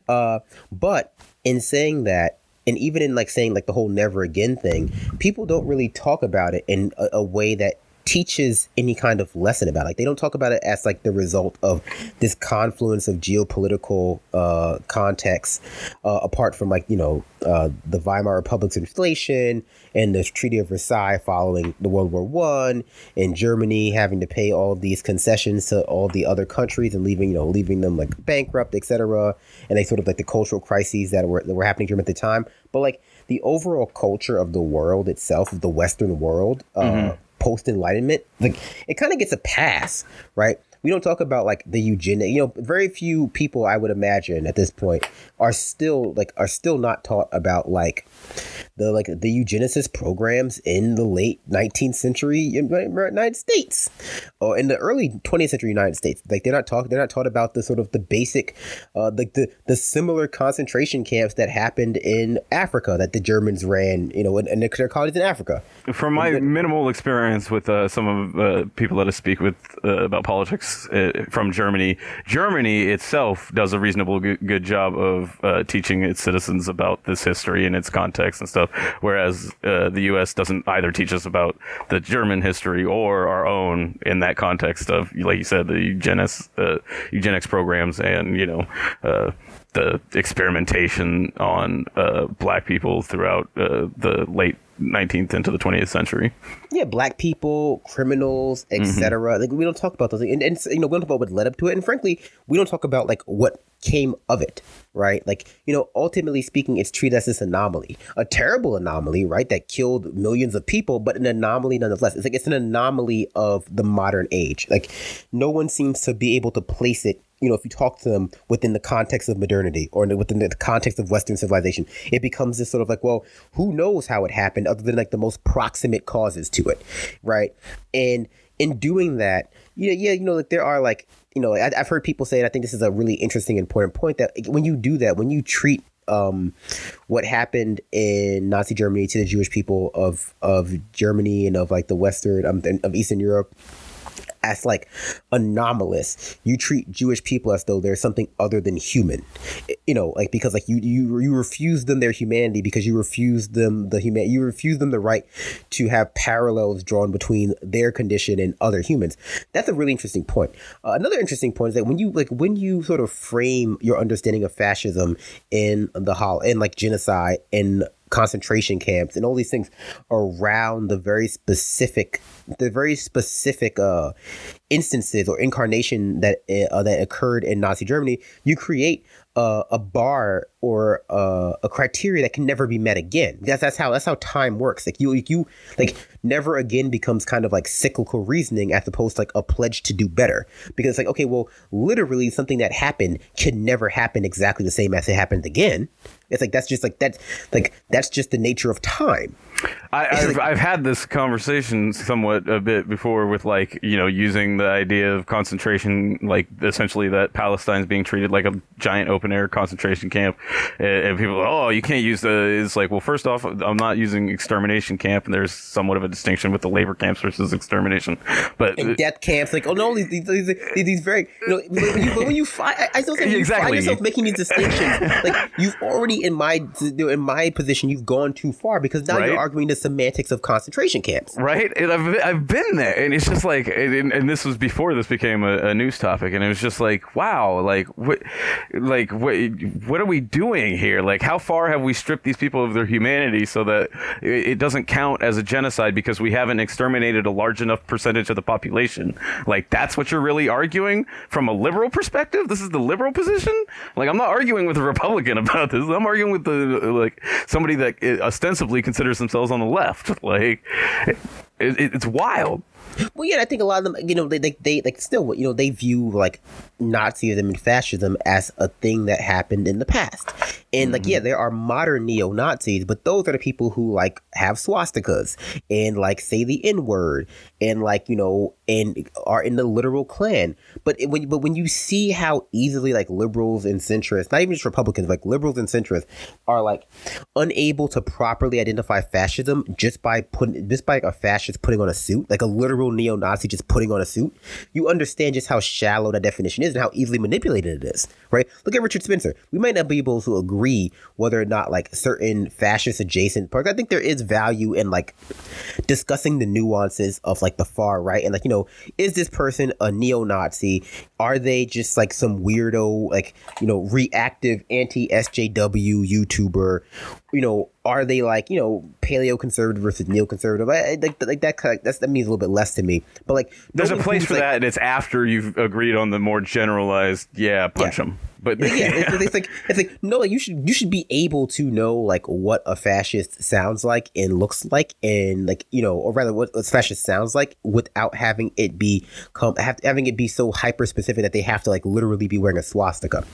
Uh, but in saying that, and even in like saying like the whole never again thing, people don't really talk about it in a, a way that teaches any kind of lesson about it. like they don't talk about it as like the result of this confluence of geopolitical uh context uh apart from like you know uh the Weimar Republic's inflation and the Treaty of Versailles following the World War One and Germany having to pay all these concessions to all the other countries and leaving you know leaving them like bankrupt etc and they sort of like the cultural crises that were that were happening to them at the time but like the overall culture of the world itself of the western world uh post enlightenment like it kind of gets a pass right we don't talk about like the eugenic you know very few people i would imagine at this point are still like are still not taught about like the like the eugenicist programs in the late 19th century United States or in the early 20th century United States. Like they're not talking they're not taught about the sort of the basic uh like the the similar concentration camps that happened in Africa that the Germans ran you know and, and their colonies in Africa. From my minimal experience with uh, some of uh, people that I speak with uh, about politics uh, from Germany, Germany itself does a reasonable good, good job of uh, teaching its citizens about this history and its context and stuff, whereas uh, the U.S. doesn't either teach us about the German history or our own in that context of, like you said, the eugenics, uh, eugenics programs and you know. The experimentation on uh, black people throughout uh, the late 19th into the 20th century. yeah, black people, criminals, etc. Like we don't talk about those, things. and, and you know we don't talk about what led up to it, and frankly, we don't talk about like what came of it, right? Like you know, ultimately speaking, it's treated as this anomaly, a terrible anomaly, right? That killed millions of people, but an anomaly nonetheless. It's like it's an anomaly of the modern age. Like no one seems to be able to place it you know, if you talk to them within the context of modernity or within the context of Western civilization, it becomes this sort of like, well, who knows how it happened other than like the most proximate causes to it, right? And in doing that, yeah, yeah, you know, like there are like, you know, I, I've heard people say, and I think this is a really interesting, important point that when you do that, when you treat um, what happened in Nazi Germany to the Jewish people of of Germany and of like the Western um, of Eastern Europe as like anomalous. You treat Jewish people as though they're something other than human. You know, like because like you you you refuse them their humanity because you refuse them the human you refuse them the right to have parallels drawn between their condition and other humans. That's a really interesting point. Uh, another interesting point is that when you like when you sort of frame your understanding of fascism in the hall in like genocide and concentration camps and all these things around the very specific the very specific uh, instances or incarnation that uh, that occurred in Nazi Germany, you create uh, a bar or uh, a criteria that can never be met again. That's that's how that's how time works. Like you you like never again becomes kind of like cyclical reasoning as opposed to like a pledge to do better. Because it's like okay, well, literally something that happened can never happen exactly the same as it happened again. It's like that's just like that's like that's just the nature of time. I, have I've had this conversation somewhat a bit before with like you know using the idea of concentration like essentially that Palestine's being treated like a giant open air concentration camp. And, and people oh you can't use the it's like well first off I'm not using extermination camp and there's somewhat of a distinction with the labor camps versus extermination. But and death camps like oh no these these, these, these very you know when you, when you find I, I still say you find yourself making these distinctions like you've already in my in my position you've gone too far because now right? you're arguing the semantics of concentration camps. Right. And I've, I've been there. And it's just like, and, and this was before this became a, a, news topic. And it was just like, wow, like, what, like, what, what are we doing here? Like, how far have we stripped these people of their humanity so that it doesn't count as a genocide because we haven't exterminated a large enough percentage of the population? Like, that's what you're really arguing from a liberal perspective? This is the liberal position? Like, I'm not arguing with a Republican [LAUGHS] about this. I'm arguing with the, like, somebody that ostensibly considers on the left. [LAUGHS] Like, it, it, it's wild. Well, yeah, I think a lot of them, you know, they, they, they like still, you know, they view like Nazism and fascism as a thing that happened in the past. And mm-hmm. like, yeah, there are modern neo Nazis, but those are the people who like have swastikas and like say the N word and like, you know, and are in the literal Klan. But when, but when you see how easily like liberals and centrists, not even just Republicans, like liberals and centrists are like unable to properly identify fascism just by putting, just by a fascist putting on a suit, like a literal neo Nazi just putting on a suit, you understand just how shallow that definition is and how easily manipulated it is, right? Look at Richard Spencer. We might not be able to agree whether or not like certain fascist adjacent parts. I think there is value in like discussing the nuances of like the far right and like, you know, is this person a neo-Nazi? Are they just like some weirdo, like, you know, reactive anti SJW YouTuber? You know, are they like you know paleo conservative versus neoconservative? Like, like that that's, that means a little bit less to me. But like there's a place for like, that, and it's after you've agreed on the more generalized. Yeah, punch yeah. them. But yeah, it's, it's, like it's like no, like you should you should be able to know like what a fascist sounds like and looks like, and like you know, or rather, what a fascist sounds like without having it be come having it be so hyper specific that they have to like literally be wearing a swastika.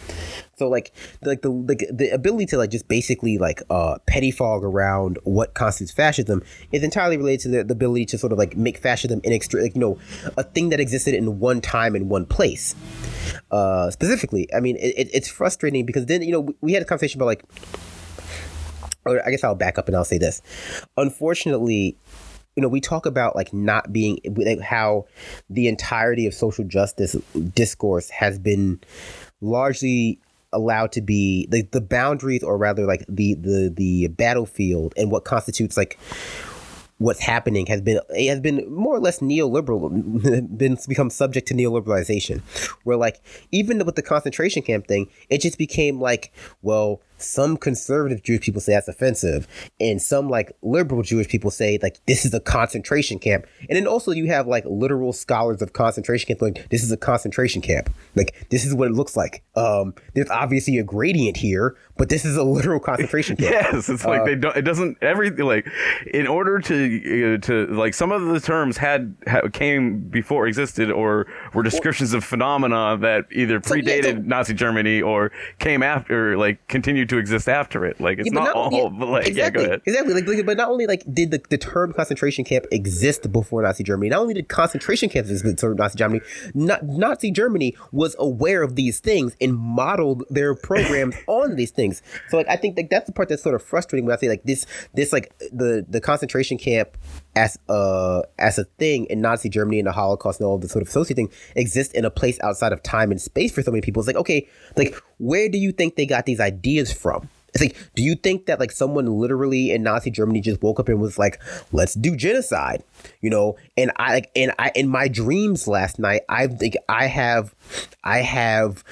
So like like the like the ability to like just basically like uh petty fog around what constitutes fascism is entirely related to the, the ability to sort of like make fascism inextra like you know a thing that existed in one time in one place. Uh, specifically, I mean, it, it's frustrating because then you know we had a conversation about like. Or I guess I'll back up and I'll say this. Unfortunately, you know, we talk about like not being like how the entirety of social justice discourse has been largely allowed to be the, the boundaries or rather like the the the battlefield and what constitutes like what's happening has been has been more or less neoliberal [LAUGHS] been become subject to neoliberalization. Where like even with the concentration camp thing it just became like well some conservative Jewish people say that's offensive, and some like liberal Jewish people say like this is a concentration camp. And then also you have like literal scholars of concentration camp like this is a concentration camp. Like this is what it looks like. Um, there's obviously a gradient here, but this is a literal concentration camp. [LAUGHS] yes, it's like uh, they don't. It doesn't everything like in order to uh, to like some of the terms had, came before existed or were descriptions well, of phenomena that either predated so, yeah, so, Nazi Germany or came after like continued to exist after it. Like it's yeah, not, not, all, yeah, but like exactly, yeah, go ahead. Exactly. Like, like, but not only like did the, the term concentration camp exist before Nazi Germany, not only did concentration camps exist before Nazi Germany, not, Nazi Germany was aware of these things and modeled their programs [LAUGHS] on these things. So like I think like that's the part that's sort of frustrating when I say like this this like the the concentration camp as a as a thing in Nazi Germany and the Holocaust and all the sort of associated thing exist in a place outside of time and space for so many people. It's like, okay, like where do you think they got these ideas from? It's like, do you think that like someone literally in Nazi Germany just woke up and was like, let's do genocide? You know, and I like and I in my dreams last night, I think I have I have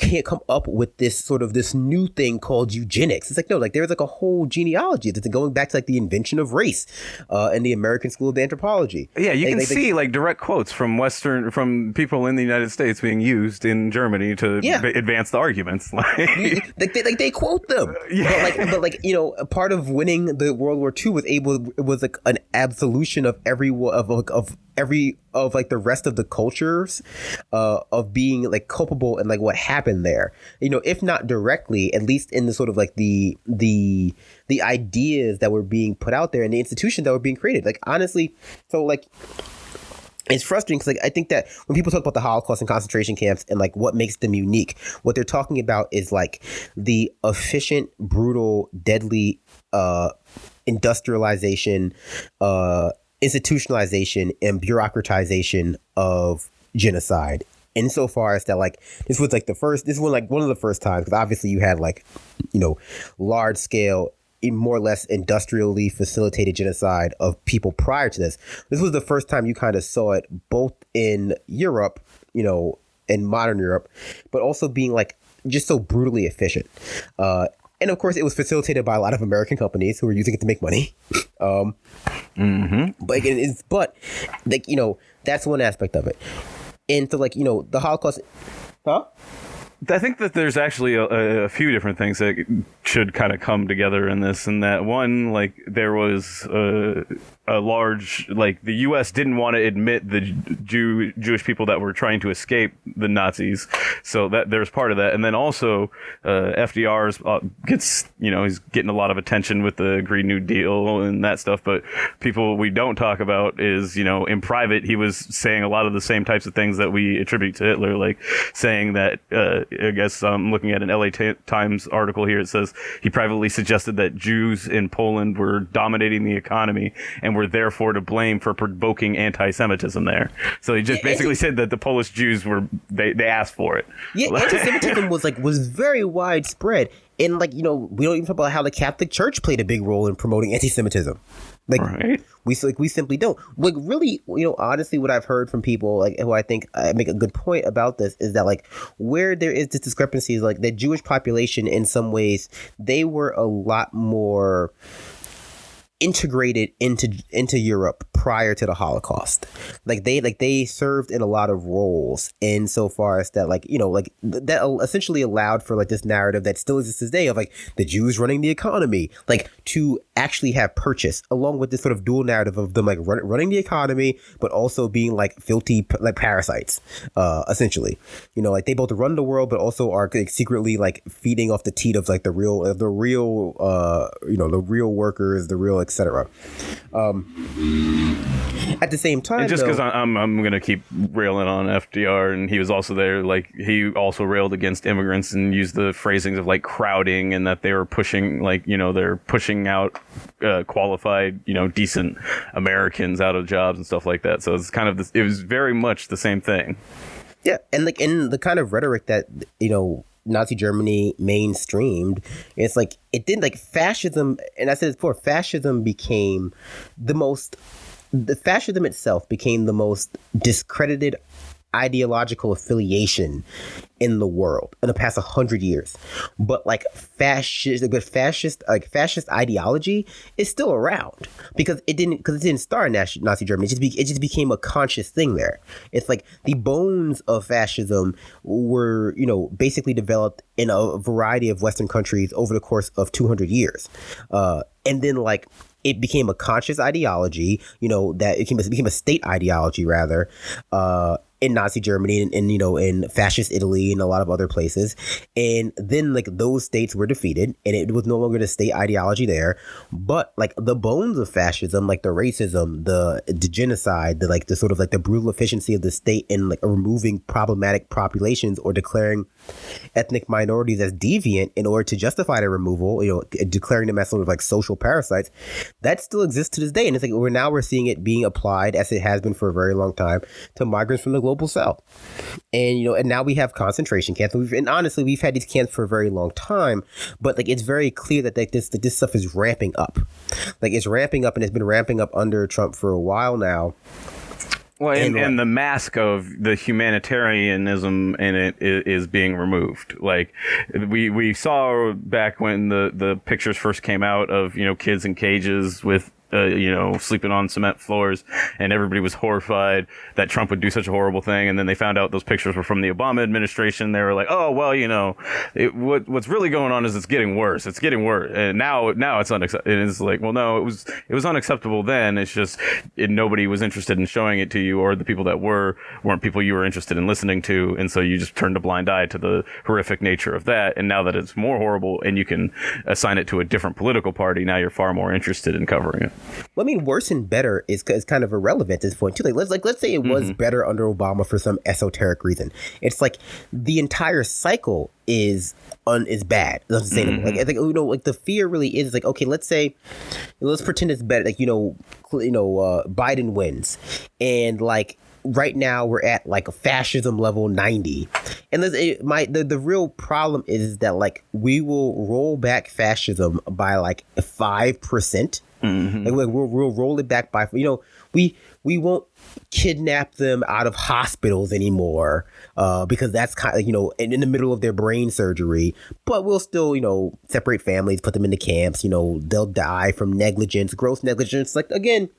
can't come up with this sort of this new thing called eugenics. It's like no, like there's like a whole genealogy that's going back to like the invention of race uh, in the American School of Anthropology. Yeah, you Like- can like- see like direct quotes from Western from people in the United States being used in Germany to Yeah. b- advance the arguments. [LAUGHS] Like, like they, like they quote them. [LAUGHS] Yeah. But like but like you know, part of winning the World War II was able was like an absolution of every of of, of every of like the rest of the cultures uh of being like culpable and like what happened there. You know, if not directly, at least in the sort of like the the the ideas that were being put out there and the institutions that were being created. Like honestly, so like it's frustrating because like I think that when people talk about the Holocaust and concentration camps and like what makes them unique, what they're talking about is like the efficient, brutal, deadly uh, industrialization, uh, institutionalization, and bureaucratization of genocide. Insofar as that, like this was like the first, this was like one of the first times because obviously you had like, you know, large scale more or less industrially facilitated genocide of people prior to this. This was the first time you kind of saw it both in Europe, you know, in modern Europe, but also being like just so brutally efficient. Uh, and of course, it was facilitated by a lot of American companies who were using it to make money. um, But again, it's but like you know that's one aspect of it. And so like you know the Holocaust, huh? I think that there's actually a, a few different things that should kind of come together in this, and that one, like there was a, a large, like the U.S. didn't want to admit the Jew Jewish people that were trying to escape the Nazis, so that there's part of that, and then also uh, FDR's uh, gets, you know, he's getting a lot of attention with the Green New Deal and that stuff, but people we don't talk about is, you know, in private he was saying a lot of the same types of things that we attribute to Hitler, like saying that. Uh, I guess I'm looking at an LA Ti- Times article here. It says he privately suggested that Jews in Poland were dominating the economy and were therefore to blame for provoking anti-Semitism there. So he just Yeah, basically said that the Polish Jews were they, they asked for it. Yeah, [LAUGHS] anti-Semitism was like was very widespread, and like you know we don't even talk about how the Catholic Church played a big role in promoting anti-Semitism. Like Right. we like we simply don't. Like really, you know, honestly, what I've heard from people like who I think uh, make a good point about this is that like where there is this discrepancy is like the Jewish population in some ways they were a lot more integrated into into Europe prior to the Holocaust. Like they like they served in a lot of roles insofar as that like you know like th- that essentially allowed for like this narrative that still exists today of like the Jews running the economy like to actually have purchase along with this sort of dual narrative of them like run, running the economy but also being like filthy like parasites uh essentially you know like they both run the world but also are like, secretly like feeding off the teat of like the real the real uh you know the real workers the real etc um at the same time And just because I'm, I'm gonna keep railing on FDR, and he was also there, like he also railed against immigrants and used the phrasings of like crowding, and that they were pushing, like you know, they're pushing out uh, qualified, you know, decent Americans out of jobs and stuff like that. So it's kind of this, it was very much the same thing. Yeah, and like in the kind of rhetoric that you know Nazi Germany mainstreamed, it's like it didn't like fascism, and I said it before, fascism became the most. The fascism itself became the most discredited ideological affiliation in the world in the past 100 years. But like fascist like fascist like fascist ideology is still around because it didn't because it didn't start in Nazi Nazi Germany. It just, be, it just became a conscious thing there. It's like the bones of fascism were you know basically developed in a variety of western countries over the course of 200 years. Uh and then like it became a conscious ideology, you know, that it became a, it became a state ideology rather, uh, in Nazi Germany and, and, you know in fascist Italy and a lot of other places, and then like those states were defeated and it was no longer the state ideology there, but like the bones of fascism, like the racism, the, the genocide, the like the sort of like the brutal efficiency of the state in like removing problematic populations or declaring ethnic minorities as deviant in order to justify their removal, you know, declaring them as sort of like social parasites, that still exists to this day. And it's like we're now we're seeing it being applied as it has been for a very long time to migrants from the global south. And you know, and now we have concentration camps. And, and honestly, we've had these camps for a very long time, but like it's very clear that like this that this stuff is ramping up. Like it's ramping up and it's been ramping up under Trump for a while now. Well, and, and, the mask of the humanitarianism in it is, is, being removed. Like we we saw back when the the pictures first came out of you know kids in cages with uh, you know, sleeping on cement floors, and everybody was horrified that Trump would do such a horrible thing. And then they found out those pictures were from the Obama administration. They were like, "Oh, well, you know, it, what what's really going on is it's getting worse. It's getting worse, and now now it's unacceptable." It's like, well, no, it was it was unacceptable then. It's just it, nobody was interested in showing it to you, or the people that were weren't people you were interested in listening to, and so you just turned a blind eye to the horrific nature of that. And now that it's more horrible, and you can assign it to a different political party, now you're far more interested in covering it. Well, I mean, worse and better is, is kind of irrelevant at this point too. Like let's like let's say it was mm-hmm. better under Obama for some esoteric reason. It's like the entire cycle is un is bad, unsustainable. Mm-hmm. Like I think you know, like the fear really is like okay, let's say let's pretend it's better. Like you know, you know, uh, Biden wins, and like right now we're at like a fascism level 90 and it, my the, the real problem is that like we will roll back fascism by like 5% Mm-hmm. Like, we'll, we'll roll it back by you know we we won't kidnap them out of hospitals anymore uh, because that's kind of you know in, in, the middle of their brain surgery. But we'll still you know separate families, put them into camps. You know they'll die from negligence, gross negligence. Like again.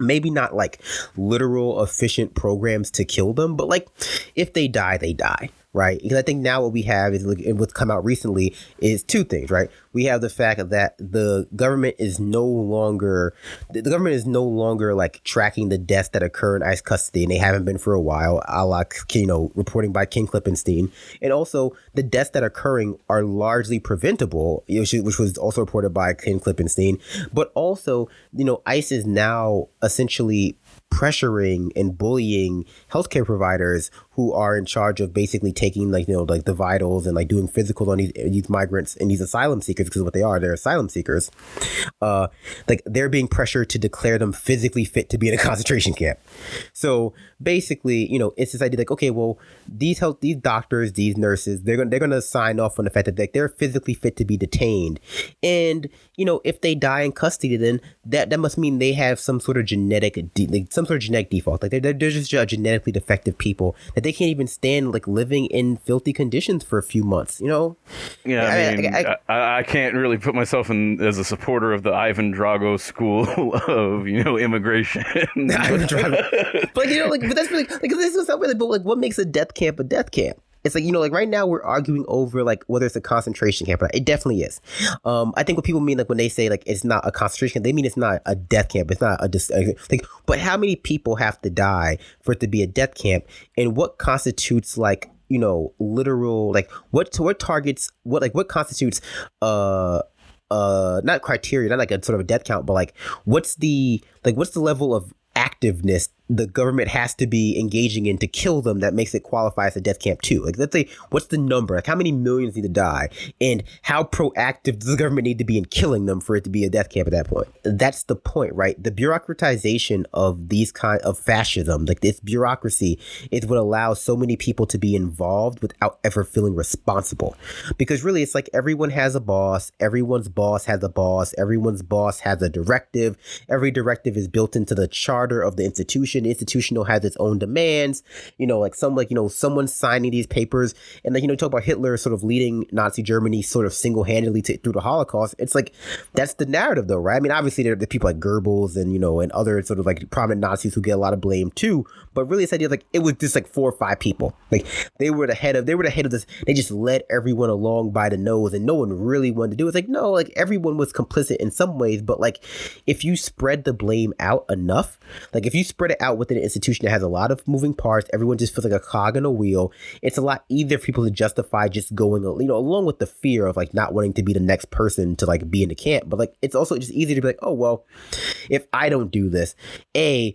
Maybe not like literal efficient programs to kill them, but like if they die, they die right? Because I think now what we have is and what's come out recently is two things, right? We have the fact that the government is no longer the government is no longer like tracking the deaths that occur in ICE custody, and they haven't been for a while, a la you know reporting by Ken Klippenstein, and also the deaths that are occurring are largely preventable, which was also reported by Ken Klippenstein, but also you know ICE is now essentially pressuring and bullying healthcare providers who are in charge of basically taking like you know like the vitals and like doing physicals on these these migrants and these asylum seekers because what they are they're asylum seekers uh like they're being pressured to declare them physically fit to be in a [LAUGHS] concentration camp. So basically you know it's this idea like okay well these health these doctors these nurses they're gonna they're gonna sign off on the fact that like, they're physically fit to be detained. And you know if they die in custody then that that must mean they have some sort of genetic de- like some sort of genetic default. Like they're, they're just genetically defective people that they can't even stand like living in filthy conditions for a few months. You know? Yeah, I, mean, I, I, I, can't really put myself in as a supporter of the Ivan Drago school [LAUGHS] of you know immigration. [LAUGHS] Ivan Drago, but you know, like, but that's really like this is something. But like, what makes a death camp a death camp? It's like you know like right now we're arguing over like whether it's a concentration camp or not. it definitely is. Um i think what people mean like when they say like it's not a concentration camp they mean it's not a death camp. It's not a dis- like but how many people have to die for it to be a death camp? And what constitutes like you know literal like what what targets what like what constitutes uh uh not criteria not like a sort of a death count but like what's the like what's the level of activeness the government has to be engaging in to kill them that makes it qualify as a death camp too. Like let's say what's the number? Like how many millions need to die? And how proactive does the government need to be in killing them for it to be a death camp at that point? That's the point, right? The bureaucratization of these kind of fascism, like this bureaucracy, is what allows so many people to be involved without ever feeling responsible. Because really it's like everyone has a boss, everyone's boss has a boss, everyone's boss has a directive, every directive is built into the charter of the institution institution. institutional has its own demands. You know, like some like you know someone signing these papers, and like you know talk about Hitler sort of leading Nazi Germany sort of single handedly through the Holocaust. It's like that's the narrative, though, right? I mean, obviously there are the people like Goebbels and you know and other sort of like prominent Nazis who get a lot of blame too. But really, this idea like it was just like four or five people. Like they were the head of they were the head of this. They just led everyone along by the nose, and no one really wanted to do it. It's like no, like everyone was complicit in some ways, but like if you spread the blame out enough, like if you spread it out out within an institution that has a lot of moving parts. Everyone just feels like a cog in a wheel. It's a lot easier for people to justify just going, you know, along with the fear of like not wanting to be the next person to like be in the camp. But like, it's also just easy to be like, oh, well, if I don't do this, A,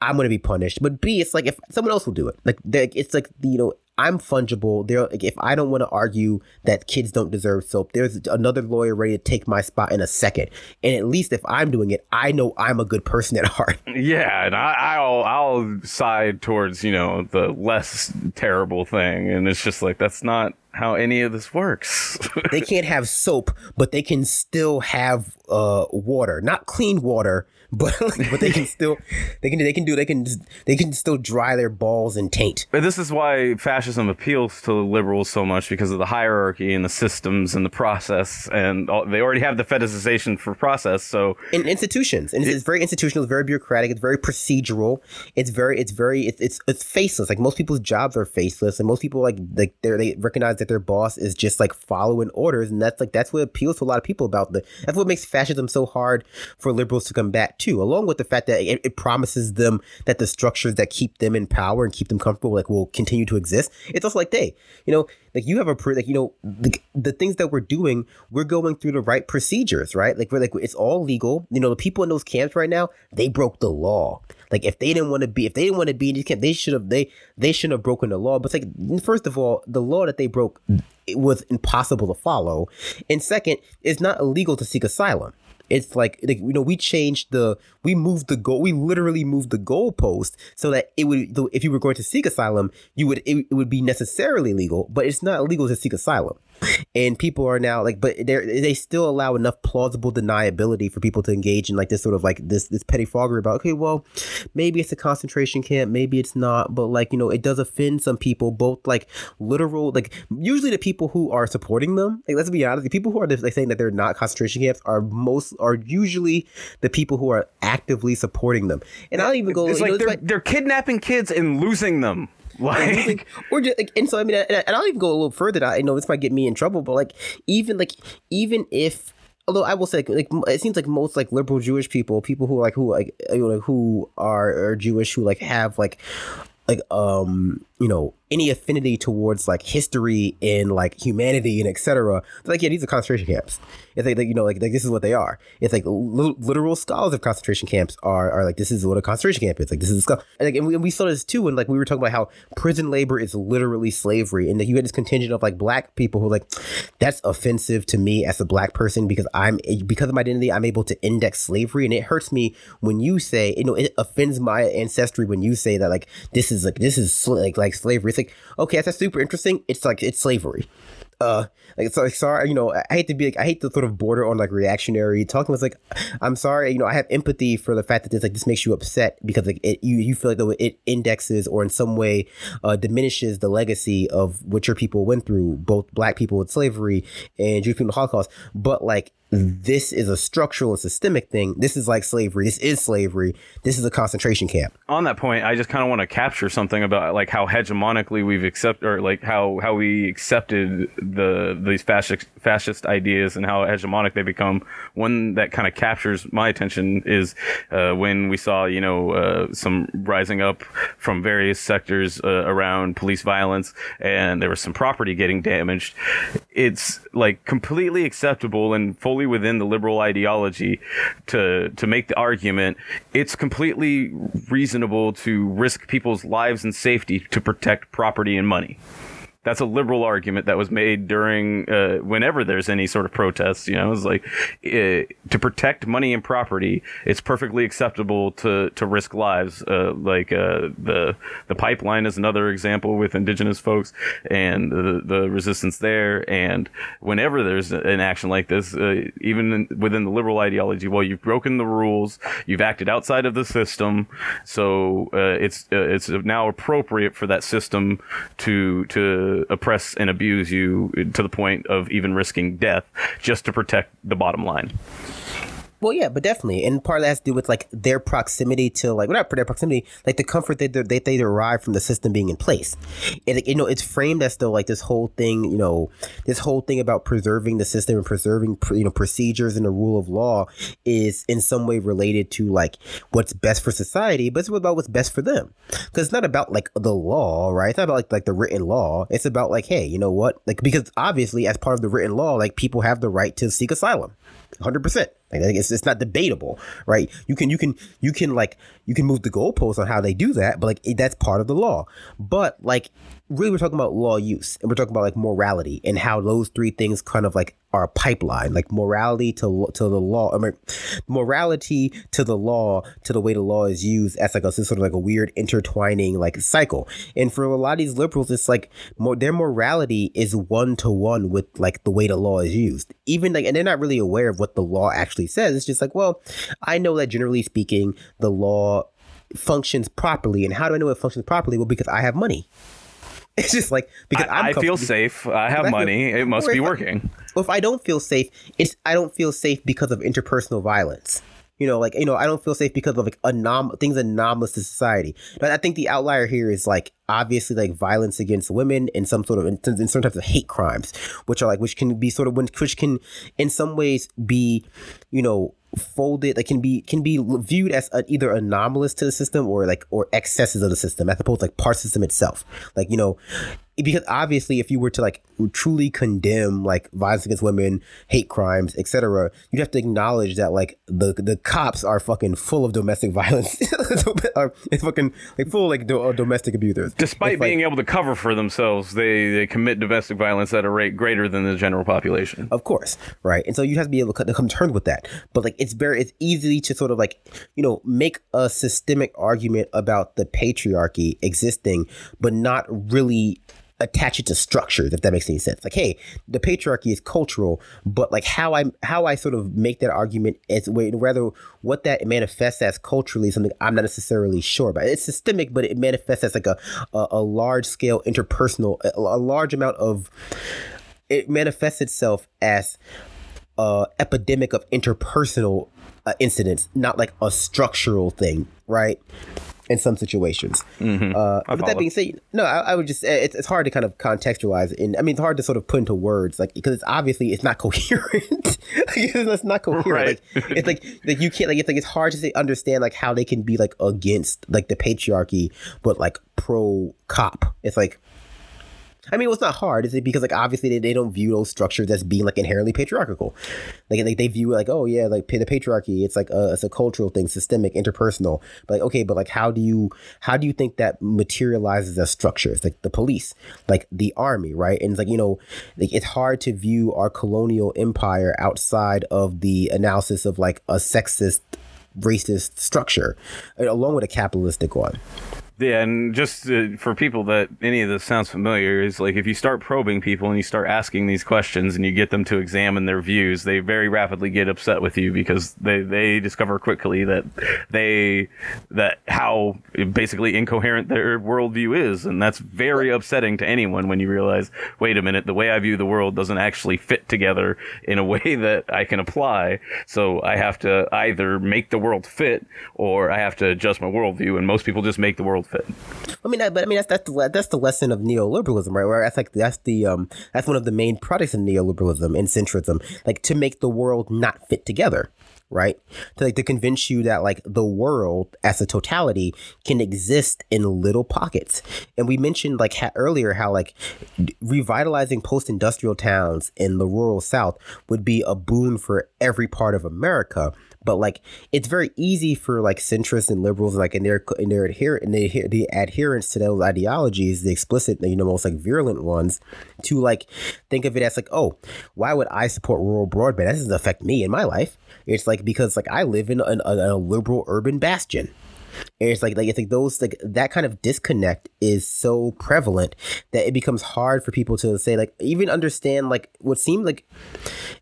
I'm going to be punished. But B, it's like if someone else will do it. Like, it's like, you know, I'm fungible. There, like, if I don't want to argue that kids don't deserve soap, there's another lawyer ready to take my spot in a second. And at least if I'm doing it, I know I'm a good person at [LAUGHS] heart. Yeah, and I, will I'll side towards you know the less terrible thing, and it's just like that's not how any of this works. [LAUGHS] they can't have soap, but they can still have uh, water, not clean water, but [LAUGHS] but they can still they can they can do they can they can still dry their balls and taint. But this is why fascism appeals to liberals so much because of the hierarchy and the systems and the process, and all, they already have the fetishization for process. So in institutions, and it's, it's, very institutional, it's very bureaucratic, it's very procedural, it's very it's very it's it's, it's faceless. Like most people's jobs are faceless, and most people like like they they recognize that their boss is just like following orders, and that's like that's what appeals to a lot of people about the that's what makes fascism so hard for liberals to combat too, along with the fact that it, it, promises them that the structures that keep them in power and keep them comfortable like will continue to exist. It's also like, hey, you know, like you have a like you know the, the things that we're doing, we're going through the right procedures, right? Like we're like it's all legal. You know, the people in those camps right now, they broke the law. Like if they didn't want to be, if they didn't want to be in these camps, they should have they they shouldn't have broken the law. But like first of all, the law that they broke it was impossible to follow, and second, it's not illegal to seek asylum it's like, like you know we changed the we moved the goal we literally moved the goalpost so that it would if you were going to seek asylum you would it, it would be necessarily legal but it's not illegal to seek asylum and people are now like but they they still allow enough plausible deniability for people to engage in like this sort of like this this pettifoggery about okay well maybe it's a concentration camp maybe it's not but like you know it does offend some people both like literal like usually the people who are supporting them like let's be honest the people who are like saying that they're not concentration camps are most are usually the people who are actively supporting them. And i'll even go it's like know, they're, like, they're kidnapping kids and losing them like, or just like, and so I mean, and, and I'll even go a little further. I know this might get me in trouble, but like, even like, even if although I will say, like, it seems like most like liberal Jewish people, people who like who like you know who are, are Jewish who like have like like um you know any affinity towards like history and like humanity and etc. Like yeah, these are concentration camps. It's like, like you know like, like this is what they are. It's like literal scholars of concentration camps are are like this is what a concentration camp is. Like this is a and, like, and, we, and we saw this too when like we were talking about how prison labor is literally slavery and that you had this contingent of like black people who like that's offensive to me as a black person because I'm because of my identity I'm able to index slavery and it hurts me when you say you know it offends my ancestry when you say that like this is like this is sl- like like slavery. It's like okay, that's super interesting. It's like it's slavery uh like it's like, sorry you know i hate to be like i hate to sort of border on like reactionary talking was like i'm sorry you know i have empathy for the fact that this like this makes you upset because like it you, you feel like it indexes or in some way uh diminishes the legacy of what your people went through both black people with slavery and jewish people in the holocaust but like this is a structural and systemic thing. This is like slavery. This is slavery. This is a concentration camp. On that point, I just kind of want to capture something about like how hegemonically we've accepted, or like how how we accepted the these fascist fascist ideas and how hegemonic they become. One that kind of captures my attention is uh, when we saw you know uh, some rising up from various sectors uh, around police violence, and there was some property getting damaged. It's like completely acceptable and fully within the liberal ideology to to make the argument it's completely reasonable to risk people's lives and safety to protect property and money that's a liberal argument that was made during uh, whenever there's any sort of protests. You know, it's like uh, to protect money and property, it's perfectly acceptable to to risk lives. Uh, like uh, the the pipeline is another example with indigenous folks and the, the resistance there. And whenever there's an action like this, uh, even in, within the liberal ideology, well, you've broken the rules, you've acted outside of the system, so uh, it's it's now appropriate for that system to to oppress and abuse you to the point of even risking death just to protect the bottom line. Well, yeah, but definitely, and part of that has to do with like their proximity to like, not their proximity, like the comfort that they, they derive from the system being in place. And you know, it's framed as though like this whole thing, you know, this whole thing about preserving the system and preserving you know procedures and the rule of law is in some way related to like what's best for society, but it's about what's best for them. Because it's not about like the law, right? It's not about like like the written law. It's about like, hey, you know what? Like because obviously, as part of the written law, like people have the right to seek asylum, hundred percent. Like it's, it's not debatable, right? You can you can you can like you can move the goalposts on how they do that, but like that's part of the law. But like really we're talking about law use and we're talking about like morality and how those three things kind of like are a pipeline like morality to to the law I mean, morality to the law to the way the law is used as like a sort of like a weird intertwining like cycle. And for a lot of these liberals it's like more their morality is one to one with like the way the law is used. Even like and they're not really aware of what the law actually says. It's just like well I know that generally speaking the law functions properly. And how do I know it functions properly? Well because I have money [LAUGHS] It's just like because I, I feel safe. I have I money. Feel, it must be working. I, well, if I don't feel safe, it's I don't feel safe because of interpersonal violence. You know, like you know, I don't feel safe because of like anom- things anomalous to society. But I think the outlier here is like obviously like violence against women and some sort of in, in some types of hate crimes, which are like which can be sort of which can in some ways be, you know, folded that can be can be viewed as a, either anomalous to the system or like or excesses of the system as opposed to like part system itself. Like you know because obviously if you were to like truly condemn like violence against women hate crimes etc you'd have to acknowledge that like the the cops are fucking full of domestic [LAUGHS] violence. [LAUGHS] It's fucking like full like do, uh, domestic abusers. Despite it's, being like, able to cover for themselves they they commit domestic violence at a rate greater than the general population. Of course right? And so you have to be able to come to terms with that. But like it's very it's easy to sort of like you know make a systemic argument about the patriarchy existing but not really attach it to structures if that makes any sense like hey the patriarchy is cultural but like how i how i sort of make that argument is rather what that manifests as culturally something i'm not necessarily sure about it's systemic but it manifests as like a a, a large scale interpersonal a, a large amount of it manifests itself as uh, epidemic of interpersonal uh, incidents, not like a structural thing, right? In some situations. Mm-hmm. Uh, but that being said, no, I, I would just it's, it's hard to kind of contextualize. And I mean, it's hard to sort of put into words, like because it's obviously it's not [LAUGHS] coherent. it's not coherent. Right. Like, it's like like you can't like it's like it's hard to say, understand like how they can be like against like the patriarchy, but like pro cop. It's like I mean, it's not hard, is it? Because like obviously they, they don't view those structures as being like inherently patriarchal. Like, like they view it like, oh yeah, like the patriarchy, it's like a, it's a cultural thing, systemic, interpersonal. But like, okay, but like how do you how do you think that materializes as structures? Like the police, like the army, right? And it's like you know, like it's hard to view our colonial empire outside of the analysis of like a sexist, racist structure, along with a capitalistic one. Yeah, and just uh, for people that any of this sounds familiar, is like if you start probing people and you start asking these questions and you get them to examine their views, they very rapidly get upset with you because they, they discover quickly that they that how basically incoherent their worldview is, and that's very upsetting to anyone when you realize, wait a minute, the way I view the world doesn't actually fit together in a way [LAUGHS] that I can apply. So I have to either make the world fit or I have to adjust my worldview, and most people just make the world I mean, but I mean that's that's the, that's the lesson of neoliberalism, right? Where that's like that's the um that's one of the main products of neoliberalism and centrism, like to make the world not fit together right? To like to convince you that like the world as a totality can exist in little pockets. And we mentioned like ha- earlier how like revitalizing post-industrial towns in the rural south would be a boon for every part of America but like it's very easy for like centrists and liberals like in their in their adhere in the, the adherence to those ideologies the explicit you know most like virulent ones to like think of it as like oh why would i support rural broadband? That doesn't affect me in my life. It's like because like i live in a, a, liberal urban bastion. And it's like like it's like those like that kind of disconnect is so prevalent that it becomes hard for people to say like even understand like what seemed like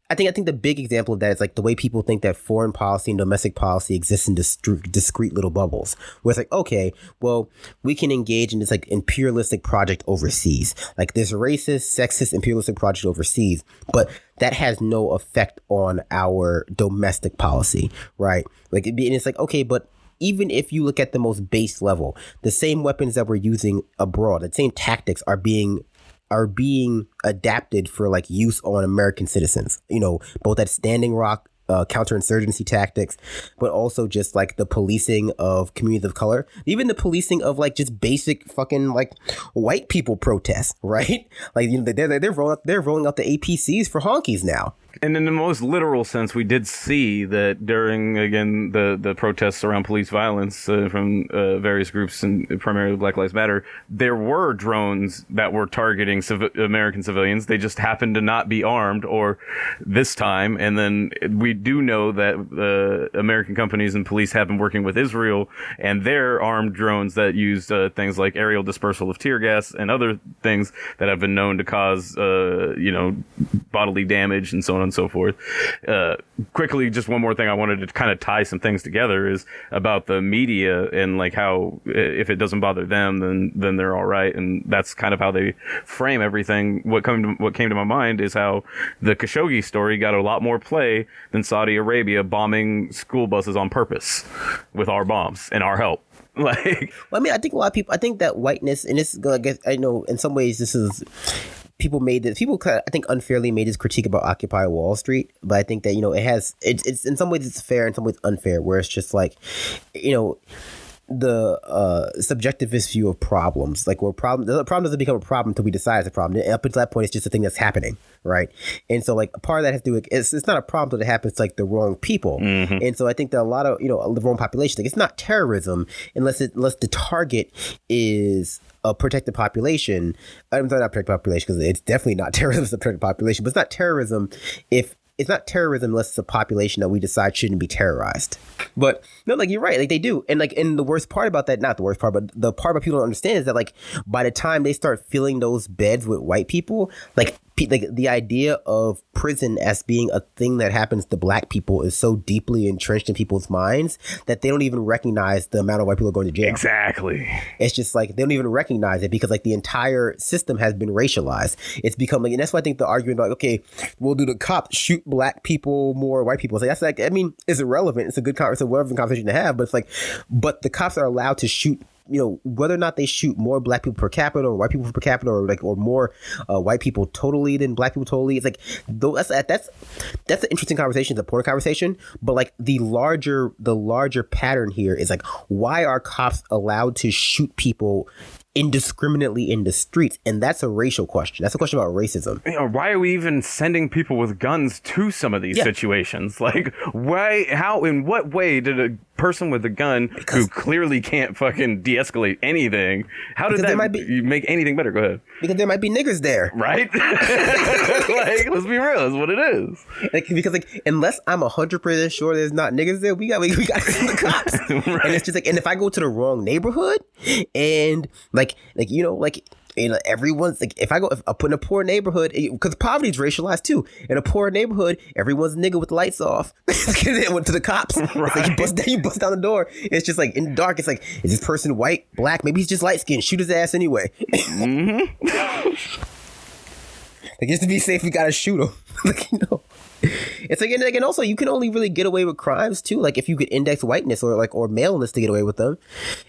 I think I think the big example of that is like the way people think that foreign policy and domestic policy exists in discrete, discrete little bubbles. Where it's like, okay, well, we can engage in this like imperialistic project overseas, like this racist, sexist, imperialistic project overseas, but that has no effect on our domestic policy, right? Like, and it's like, okay, but even if you look at the most base level, the same weapons that we're using abroad, the same tactics are being are being adapted for like use on American citizens. You know, both at Standing Rock uh, counterinsurgency tactics, but also just like the policing of communities of color, even the policing of like just basic fucking like white people protests, [LAUGHS] right? Like you know they're they're rolling they're rolling out the APCs for honkies now and in the most literal sense, we did see that during again the the protests around police violence uh, from uh, various groups and primarily Black Lives Matter, there were drones that were targeting civ- American civilians. They just happened to not be armed, or this time. And then we do know that uh, American companies and police have been working with Israel and their armed drones that used uh, things like aerial dispersal of tear gas and other things that have been known to cause uh, you know bodily damage and so on and so forth. Uh, quickly, just one more thing I wanted to kind of tie some things together is about the media and like how if it doesn't bother them, then then they're all right, and that's kind of how they frame everything. What came to, what came to my mind is how the Khashoggi story got a lot more play than Saudi Arabia bombing school buses on purpose with our bombs and our help. [LAUGHS] Like, well, I mean, I think a lot of people. I think that whiteness, and this, is, I guess, I know, in some ways, this is people made this people I think unfairly made this critique about Occupy Wall Street, but I think that you know it has it's it's in some ways it's fair, in some ways unfair, where it's just like you know the uh, subjectivist view of problems. Like, where problem the problem doesn't become a problem until we decide it's a problem. And up until that point, it's just a thing that's happening, right? And so, like, part of that has to do with it's, it's not a problem that it happens to, like the wrong people. Mm-hmm. And so, I think that a lot of you know the wrong population, like, it's not terrorism unless it unless the target is Uh, a protected population. I'm not protected population because it's definitely not [LAUGHS] terrorism. It's a protected population, but it's not terrorism if it's not terrorism unless it's a population that we decide shouldn't be terrorized. But no, like you're right, like they do, and like and the worst part about that, not the worst part, but the part about people don't understand is that like by the time they start filling those beds with white people, like like the idea of prison as being a thing that happens to black people is so deeply entrenched in people's minds that they don't even recognize the amount of white people going to jail. Exactly. It's just like they don't even recognize it because like the entire system has been racialized. It's become like, and that's why I think the argument like, okay, we'll do the cops shoot black people more, white people. It's like that's like I mean, it's irrelevant. It's a good conversation, whatever conversation to have, but it's like, but the cops are allowed to shoot you know whether or not they shoot more black people per capita or white people per capita or like or more uh, white people totally than black people totally it's like though that's that's that's an interesting conversation it's a important conversation but like the larger the larger pattern here is like why are cops allowed to shoot people indiscriminately in the streets? And that's a racial question. That's a question about racism. You know, why are we even sending people with guns to some of these yeah. situations? [LAUGHS] Like why how in what way did a person with a gun because, who clearly can't fucking de-escalate anything. How did that be, make anything better? Go ahead. Because there might be niggers there, right? [LAUGHS] like, let's be real. That's what it is. Like, because like, unless I'm hundred percent sure there's not niggers there, we got we, we got the cops. [LAUGHS] right. And it's just like, and if I go to the wrong neighborhood, and like, like you know, like you know, everyone's like, if I go, if I put in a poor neighborhood, because poverty is racialized too. In a poor neighborhood, everyone's nigga with the lights off. [LAUGHS] they went to the cops. [LAUGHS] Right. Like you bust, down, you bust down the door. It's just like in the dark. It's like, is this person white, black? Maybe he's just light skinned. Shoot his ass anyway. mm-hmm. [LAUGHS] like just to be safe, we gotta shoot him. like you know. It's like and, like and also you can only really get away with crimes too. Like if you could index whiteness or like or maleness to get away with them.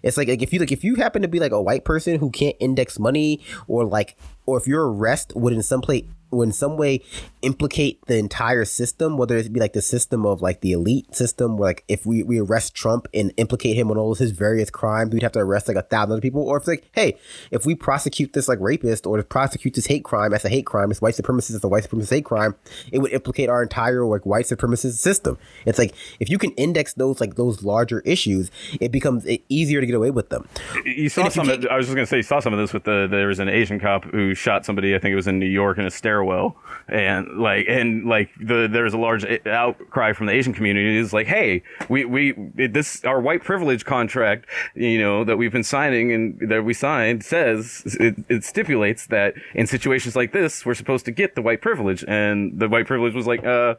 It's like like if you like if you happen to be like a white person who can't index money or like or if your arrest would in some place in some way implicate the entire system, whether it be like the system of like the elite system, where like if we, we arrest Trump and implicate him on all of his various crimes, we'd have to arrest like a thousand other people. Or if like, hey, if we prosecute this like rapist or to prosecute this hate crime as a hate crime, this white supremacist as a white supremacist hate crime, it would implicate our entire like white supremacist system. It's like if you can index those like those larger issues, it becomes easier to get away with them. You saw some. You I was just gonna say, you saw some of this with the there was an Asian cop who shot somebody. I think it was in New York in a stairwell stairwell. And like and like the there's a large outcry from the Asian community is like hey we we this our white privilege contract you know that we've been signing and that we signed says it, it stipulates that in situations like this we're supposed to get the white privilege. And the white privilege was like uh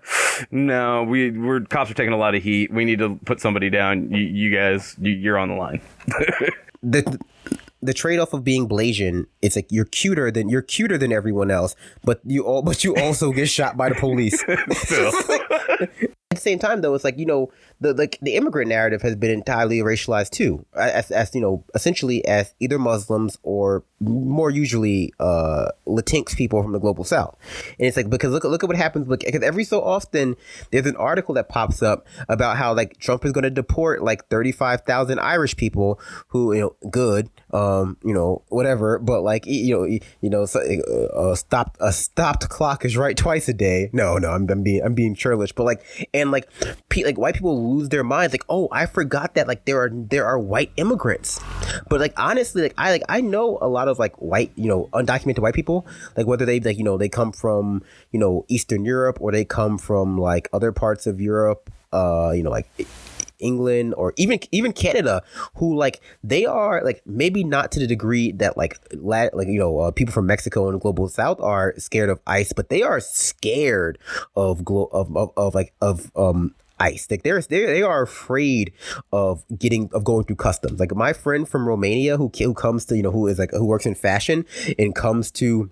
no we we're cops are taking a lot of heat. We need to put somebody down. You, you guys you, you're on the line. [LAUGHS] The the trade off of being Blasian, it's like you're cuter than you're cuter than everyone else, but you all but you also get shot by the police. [LAUGHS] [LAUGHS] At the same time, though, it's like you know the like the immigrant narrative has been entirely racialized too, as, as you know, essentially as either Muslims or more usually uh, Latinx people from the global South. And it's like because look look at what happens because every so often there's an article that pops up about how like Trump is going to deport like thirty five thousand Irish people who you know good um you know whatever. But like you know you know uh, stopped a stopped clock is right twice a day. No no I'm, I'm being I'm being churlish. But like and like pe- like white people lose their minds. Like oh I forgot that like there are there are white immigrants. But like honestly like I like I know a lot of like white you know undocumented white people. Like whether they like you know they come from you know Eastern Europe or they come from like other parts of Europe uh you know like England or even even Canada, who like they are like maybe not to the degree that like lat, like you know uh, people from Mexico and the global South are scared of ICE, but they are scared of glo- of, of, of like of um ICE. Like they're they they are afraid of getting of going through customs. Like my friend from Romania who who comes to you know who is like who works in fashion and comes to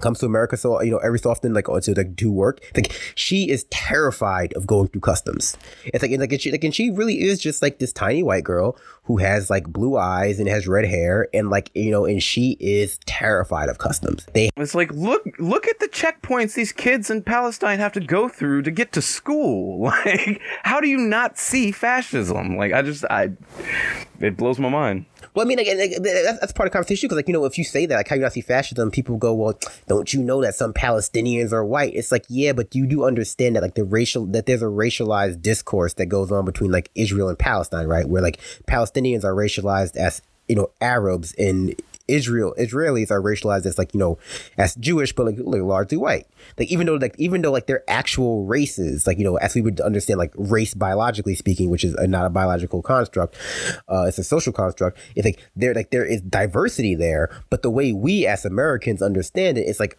comes to America so you know every so often like oh, to like do work. Like she is terrified of going through customs. It's like and, like, and she, like and she really is just like this tiny white girl who has like blue eyes and has red hair and like you know and she is terrified of customs they it's like look look at the checkpoints these kids in Palestine have to go through to get to school [LAUGHS] like how do you not see fascism like I just I it blows my mind well, I mean, like, like, that's part of the conversation because, like, you know, if you say that, like, how you not see fascism, people go, well, don't you know that some Palestinians are white? It's like, yeah, but you do understand that, like, the racial, that there's a racialized discourse that goes on between, like, Israel and Palestine, right? Where, like, Palestinians are racialized as, you know, Arabs and Israel Israelis are racialized as like you know as Jewish, but like, like largely white. Like even though like even though like their actual races, like you know as we would understand like race biologically speaking, which is a, not a biological construct, uh, it's a social construct. It's like there like there is diversity there, but the way we as Americans understand it, it's like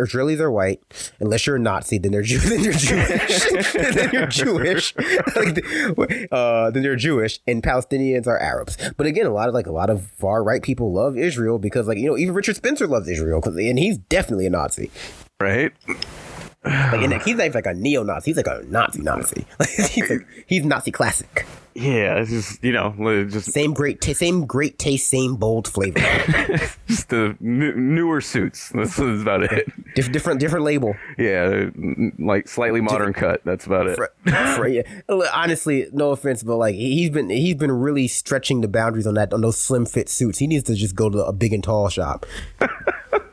Israelis are white unless you're a Nazi, then they're Jew- [LAUGHS] then you're Jewish, [LAUGHS] then you're Jewish, [LAUGHS] like, uh, then they're Jewish, and Palestinians are Arabs. But again, a lot of like a lot of far right people love Israel because, like, you know, even Richard Spencer loves Israel because, and he's definitely a Nazi, right? Like, and he's not like a neo-Nazi. He's like a Nazi-Nazi. he's like, he's Nazi classic. Yeah, it's just you know, just same great, t- same great taste, same bold flavor. [LAUGHS] just the n- newer suits. That's, that's about it. Dif- different, different label. Yeah, like slightly modern cut. That's about it. For, for, yeah. Honestly, no offense, but like he's been he's been really stretching the boundaries on that on those slim fit suits. He needs to just go to a big and tall shop [LAUGHS]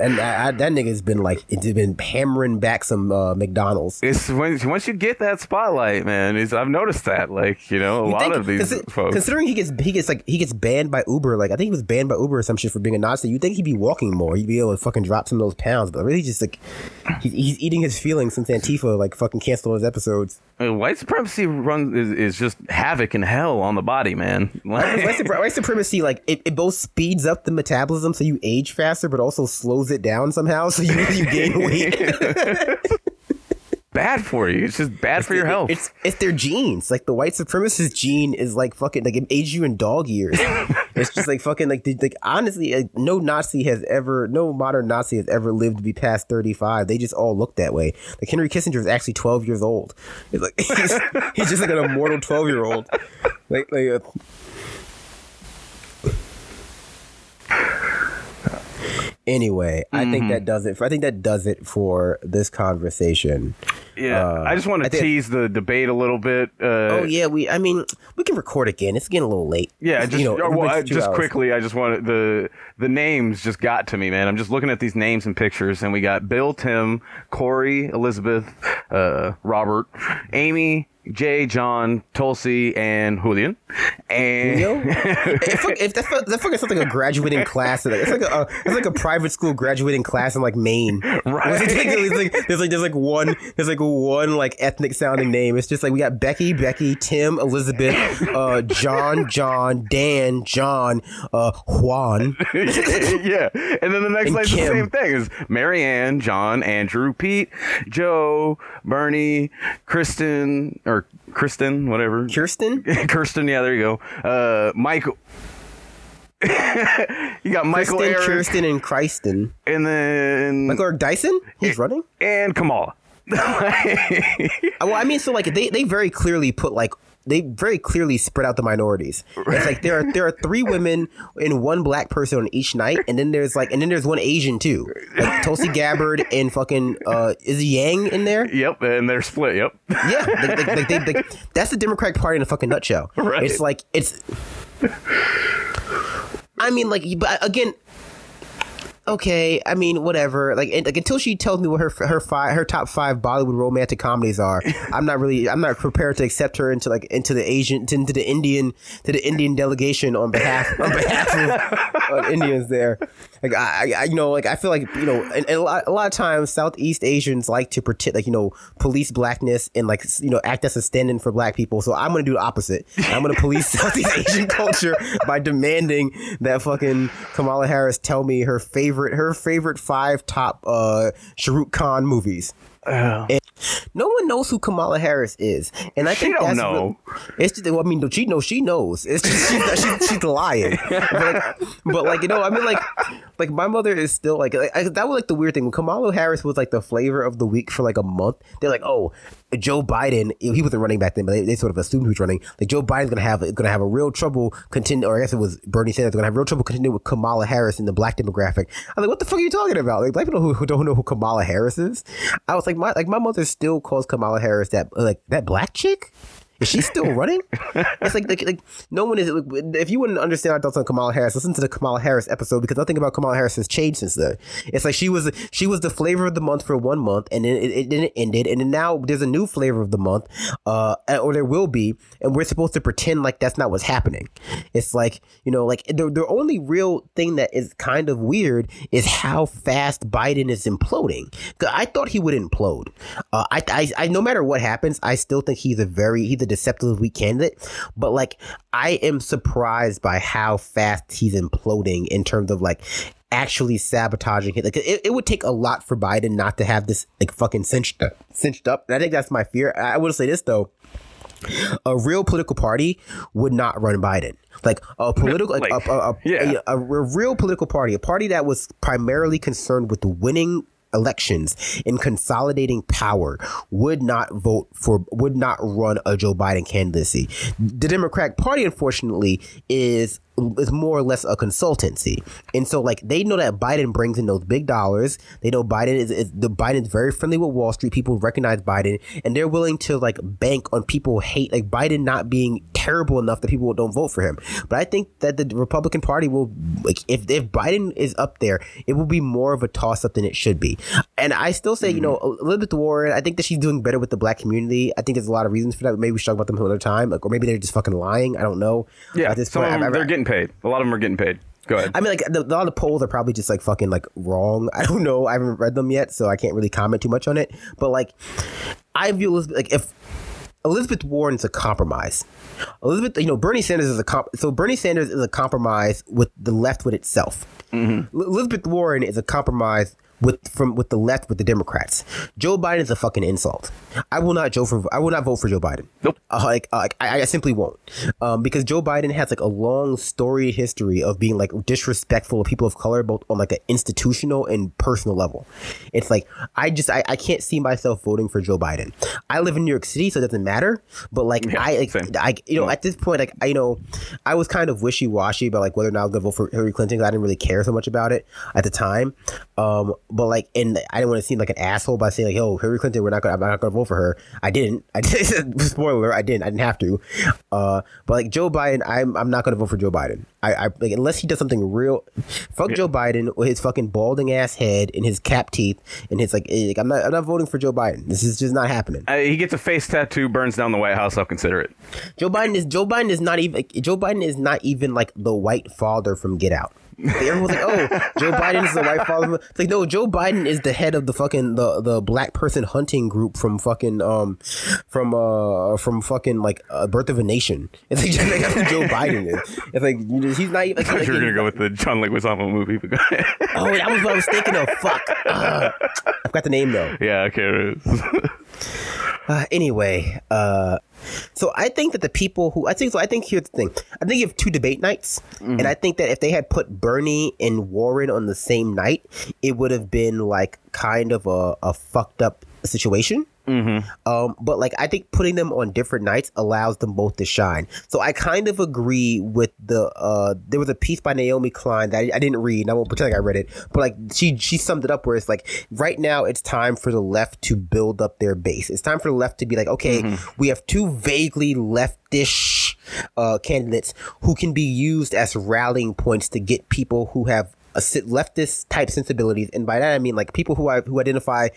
and I, that nigga's been like it's been hammering back some uh, McDonald's. It's when once you get that spotlight, man. I've noticed that. Like you know, a you lot think, of these consi- folks. Considering he gets he gets like he gets banned by Uber. Like I think he was banned by Uber or some shit for being a Nazi. You think he'd be walking more? He'd be able to fucking drop some of those pounds. But really, just like he's, he's eating his feelings since Antifa like fucking canceled his episodes. white supremacy runs is, is just havoc and hell on the body, man. [LAUGHS] white, white, supremacy like it, it both speeds up the metabolism so you age faster, but also slows it down somehow so you, you gain weight. [LAUGHS] bad for you. It's just bad it's for your health. It's it's their genes. Like the white supremacist gene is like fucking like it ages you in dog years. [LAUGHS] it's just like fucking like like honestly, like, no Nazi has ever, no modern Nazi has ever lived to be past thirty five. They just all look that way. Like Henry Kissinger is actually twelve years old. It's like [LAUGHS] he's, he's just like an immortal twelve year old. Like like. Uh, Anyway, mm-hmm. I think mm-hmm. that does it. For, I think that does it for this conversation. Yeah, uh, I just want to tease the debate a little bit. Uh, oh yeah, we. I mean, we can record again. It's getting a little late. Yeah, just you know, well, I, just hours. quickly. I just wanted the the names just got to me, man. I'm just looking at these names and pictures, and we got Bill, Tim, Cory, Elizabeth, uh, Robert, Amy, Jay, John, Tulsi, and Julian. And Julio? [LAUGHS] if, if that, fu- that fucking sounds like a graduating class, like, it's like a, it's like a private school graduating class in like Maine. Right. It's like, it's like- there's like there's like one there's like one like ethnic sounding name. It's just like we got Becky, Becky, Tim, Elizabeth, uh, John, John, Dan, John, uh, Juan. [LAUGHS] yeah. And then the next line's the same thing is Marianne, John, Andrew, Pete, Joe, Bernie, Kristen, or Kristen, whatever. Kirsten, [LAUGHS] Kirsten, yeah, there you go. Uh, Michael. [LAUGHS] you got Michael Kristen, Eric, Kirsten, and Kristen. and then Michael Eric Dyson. He's running. and Kamala. [LAUGHS] Well, I mean, so like they they very clearly put like they very clearly spread out the minorities. It's like there are there are three women and one black person on each night, and then there's like and then there's one Asian too, like Tulsi Gabbard and fucking uh is Yang in there? Yep, and they're split. Yep. Yeah, like, like, they, that's the Democratic Party in a fucking nutshell. Right. It's like it's. I mean, like, but again, okay. I mean, whatever. Like, and, like until she tells me what her her five her top five Bollywood romantic comedies are, [LAUGHS] I'm not really I'm not prepared to accept her into like into the Asian into the Indian to the Indian delegation on behalf on behalf of [LAUGHS] uh, Indians there. Like I, I, you know, like I feel like you know, and, and a, lot, a lot of times Southeast Asians like to pretend, like you know, police blackness and like you know, act as a stand-in for black people. So I'm gonna do the opposite. I'm gonna police [LAUGHS] Southeast Asian culture by demanding that fucking Kamala Harris tell me her favorite, her favorite five top uh Shahrukh Khan movies. And no one knows who Kamala Harris is, and I think She don't that's know. real- it's just, well, I mean, she knows. She knows. It's just she's, she's, she's lying. But like, but like, you know, I mean, like, like my mother is still like, like I, that was like the weird thing when Kamala Harris was like the flavor of the week for like a month. They're like, oh, Joe Biden. He wasn't running back then, but they, they sort of assumed he was running. Like Joe Biden's gonna have gonna have a real trouble contend, or I guess it was Bernie Sanders gonna have real trouble contending with Kamala Harris in the black demographic. I'm like, what the fuck are you talking about? Like black people who, who don't know who Kamala Harris is. I was like, my like my mother still calls Kamala Harris that like that black chick. Is she still [LAUGHS] running? it's like, like, like no one is. Like, If you wouldn't understand our thoughts on Kamala Harris, listen to the Kamala Harris episode because nothing about Kamala Harris has changed since then. It's like she was she was the flavor of the month for one month, and then it, it then it ended, and then now there's a new flavor of the month, uh, or there will be, and we're supposed to pretend like that's not what's happening. It's like you know, like the the only real thing that is kind of weird is how fast Biden is imploding. I thought he would implode. Uh, I, I, I, no matter what happens, I still think he's a very he's a deceptively weak candidate. But like, I am surprised by how fast he's imploding in terms of like actually sabotaging it. Like, it, it would take a lot for Biden not to have this like fucking cinched up, cinched up. And I think that's my fear. I will say this though a real political party would not run Biden. Like a political, like, Like, a, a, a, yeah. a, a real political party, a party that was primarily concerned with winning elections and consolidating power would not vote for would not run a Joe Biden candidacy. The Democratic Party unfortunately is is more or less a consultancy. And so like they know that Biden brings in those big dollars. They know Biden is, is the Biden's very friendly with Wall Street. People recognize Biden and they're willing to like bank on people hate like Biden not being terrible enough that people don't vote for him. But I think that the Republican Party will like if if Biden is up there, it will be more of a toss up than it should be. And I still say, you know, mm-hmm. Elizabeth Warren, I think that she's doing better with the black community. I think there's a lot of reasons for that. Maybe we should talk about them another time. Like, or maybe they're just fucking lying. I don't know. Yeah, At this point, I've- they're getting paid. A lot of them are getting paid. Go ahead. I mean, like the, a lot of the polls are probably just like fucking like wrong. [LAUGHS] I don't know. I haven't read them yet, so I can't really comment too much on it. But like, I view Elizabeth like if Elizabeth Warren is a compromise. Elizabeth, you know, Bernie Sanders is a comp. So Bernie Sanders is a compromise with the left with itself. Mm-hmm. L- Elizabeth Warren is a compromise with from with the left with the Democrats. Joe Biden is a fucking insult. I will not Joe for I will not vote for Joe Biden. Nope. Uh, like, uh, like I, I simply won't, um, because Joe Biden has like a long storied history of being like disrespectful of people of color, both on like an institutional and personal level. It's like I just I, I can't see myself voting for Joe Biden. I live in New York City, so it doesn't matter. But like Yeah, I, like. I you know at this point like I you know I was kind of wishy washy about like whether or not I was gonna vote for Hillary Clinton. 'cause I didn't really care so much about it at the time. Um, but like, and I didn't want to seem like an asshole by saying like, "Yo, Hillary Clinton, we're not gonna, I'm not gonna vote for her." I didn't. [LAUGHS] I did. Spoiler: I didn't. I didn't have to. Uh, but like Joe Biden, I'm I'm not gonna vote for Joe Biden. I, I like unless he does something real. Fuck yeah. Joe Biden with his fucking balding ass head and his cap teeth and his like, like I'm not I'm not voting for Joe Biden. This is just not happening. Uh, he gets a face tattoo, burns down the White House. I'll consider it. Joe Biden is Joe Biden is not even Joe Biden is not even like the white father from Get Out. Everyone's like, "Oh, Joe Biden is the white father." It's like, no, Joe Biden is the head of the fucking the the black person hunting group from fucking um from uh from fucking like uh, Birth of a Nation. It's like, [LAUGHS] like that's who Joe Biden is. It's like he's not even. Like, you're gonna go with the John Leguizamo movie. oh, that was what I was thinking of. Fuck, [LAUGHS] uh, I've got the name though. Yeah, okay. [LAUGHS] uh, anyway, uh, so I think that the people who I think so I think here's the thing. I think you have two debate nights, mm-hmm. and I think that if they had put Bernie and Warren on the same night, it would have been like kind of a, a fucked up situation. Mm-hmm. Um, but like I think putting them on different nights allows them both to shine. So I kind of agree with the. Uh, there was a piece by Naomi Klein that I, I didn't read. And I won't pretend like I read it, but like she she summed it up where it's like right now it's time for the left to build up their base. It's time for the left to be like, okay, mm-hmm. we have two vaguely leftish uh, candidates who can be used as rallying points to get people who have leftist type sensibilities, and by that I mean like people who I, who identify,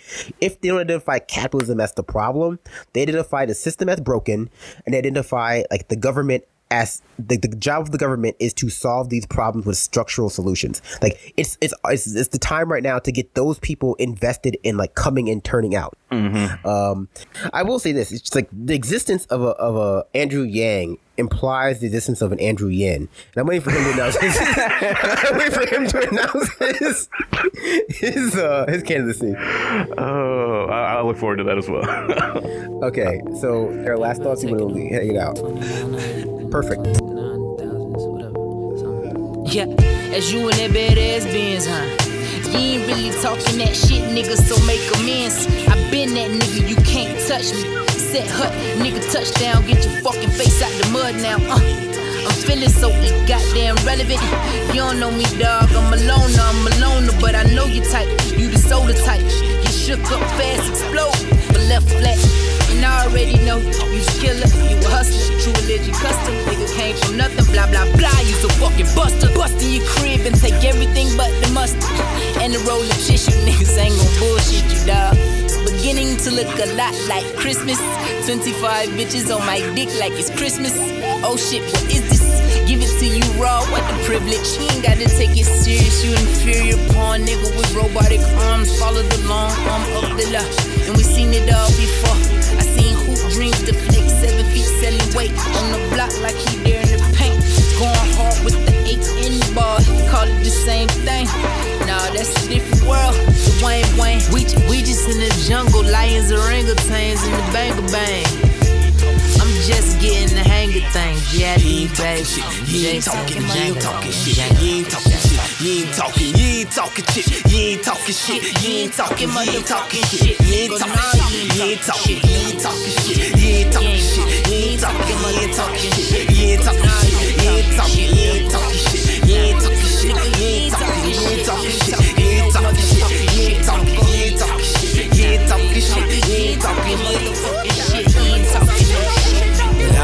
if they don't identify capitalism as the problem, they identify the system as broken, and they identify like the government as the, the job of the government is to solve these problems with structural solutions. Like it's, it's it's it's the time right now to get those people invested in like coming and turning out. Mm-hmm. Um, I will say this: it's just like the existence of a of a Andrew Yang implies the existence of an Andrew Yin, and I'm waiting for him to announce. His, [LAUGHS] I'm waiting for him to announce his his uh, his candidacy. Oh, I, I look forward to that as well. [LAUGHS] okay, so our last thoughts. You want to hang it out? Perfect. Yeah, as you and that badass Benz, huh? You ain't really talking that shit, nigga, so make amends. I been that nigga, you can't touch me. Set hut, nigga, touchdown, get your fucking face out the mud now. Uh, I'm feeling so goddamn relevant. You don't know me, dog. I'm alone, I'm alone, but I know you type. You the soda type. You shook up fast, explode, but left flat. I already know you killer, you a hustler, true religion custom. Nigga came from nothing, blah blah blah. You so fucking buster, bust in your crib and take everything but the mustard. And the roll of tissue, niggas ain't gon' bullshit you, dog. Beginning to look a lot like Christmas. 25 bitches on my dick like it's Christmas. Oh shit, what is this? Give it to you raw, what the privilege. You ain't gotta take it serious, you inferior pawn nigga with robotic arms. Follow the long arm of the law. And we seen it all before weight on the block like he there in the paint. Going hard with the eight in the bar. Call it the same thing. Nah, that's a different world. Wayne Wayne. We, we just in the jungle. Lions, orangutans, in the banger bang. I'm just getting the hang of things. Yeah, you ain't baby. You ain't talking, you ain't talking shit. You ain't talking shit. You ain't talking, you ain't talking shit. You ain't talking shit. You ain't talking, you ain't talking shit. You ain't talking, you ain't talking, you ain't talking shit. You ain't talking shit. You ain't talking, you ain't talking shit. You ain't talking. You ain't talking, you ain't talking shit. You ain't talking shit. You ain't talking, you ain't talking shit.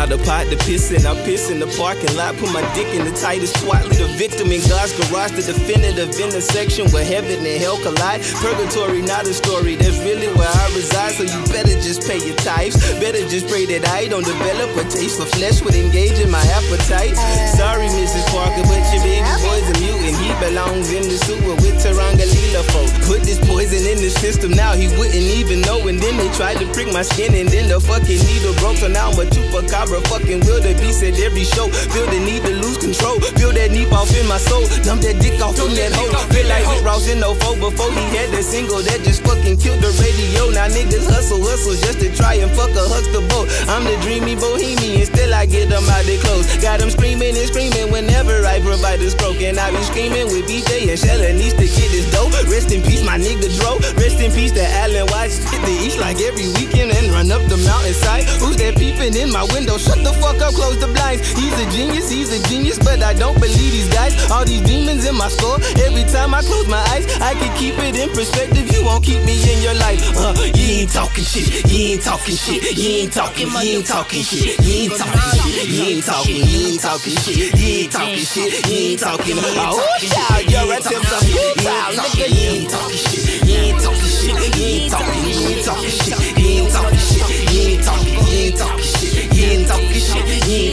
The pot, the pissing. I piss in the parking lot. Put my dick in the tightest twat. Lead the victim in God's garage. The definitive intersection where heaven and hell collide. Purgatory, not a story. That's really where I reside. So you better just pay your tithes. Better just pray that I don't develop a taste for flesh with engaging my appetite. Sorry, Mrs. Parker, but your baby boy's a mutant. He belongs in the sewer with Tarangalila folk. Put this poison in the system now. He wouldn't even know. And then they tried to prick my skin. And then the fucking needle broke. So now I'm a chupacabra a fucking wildebeest at every show. Feel the need to lose control. Feel that knee off in my soul. Dump that dick off on that hoe. Feel like Rick Ross in 04 before he had that single that just fucking killed the radio. Now niggas hustle, hustle just to try and fuck a huckster boat. I'm the dreamy bohemian, still I get them out their clothes. Got them screaming and screaming whenever I provide this croak. And I be screaming with BJ and Shella needs to get this dope. Rest in peace, my nigga Dro. Rest in peace to Allen Watts. Hit the east like every weekend and run up the mountainside. Who's that peeping in my window? Shut the fuck up, close the blinds. He's a genius, he's a genius, but I don't believe these guys. All these demons in my score. Every time I close my eyes, I can keep it in perspective. You won't keep me in your life. Uh, you ain't talking shit. You ain't talking shit. You ain't talking. You ain't talking shit. You ain't talking shit. You ain't talking. You ain't talking shit. You ain't talking shit. You ain't talking. Oh, child, you're a tip of you, child, nigga. You ain't talking shit. You ain't talking shit. You ain't talking. You ain't talking shit.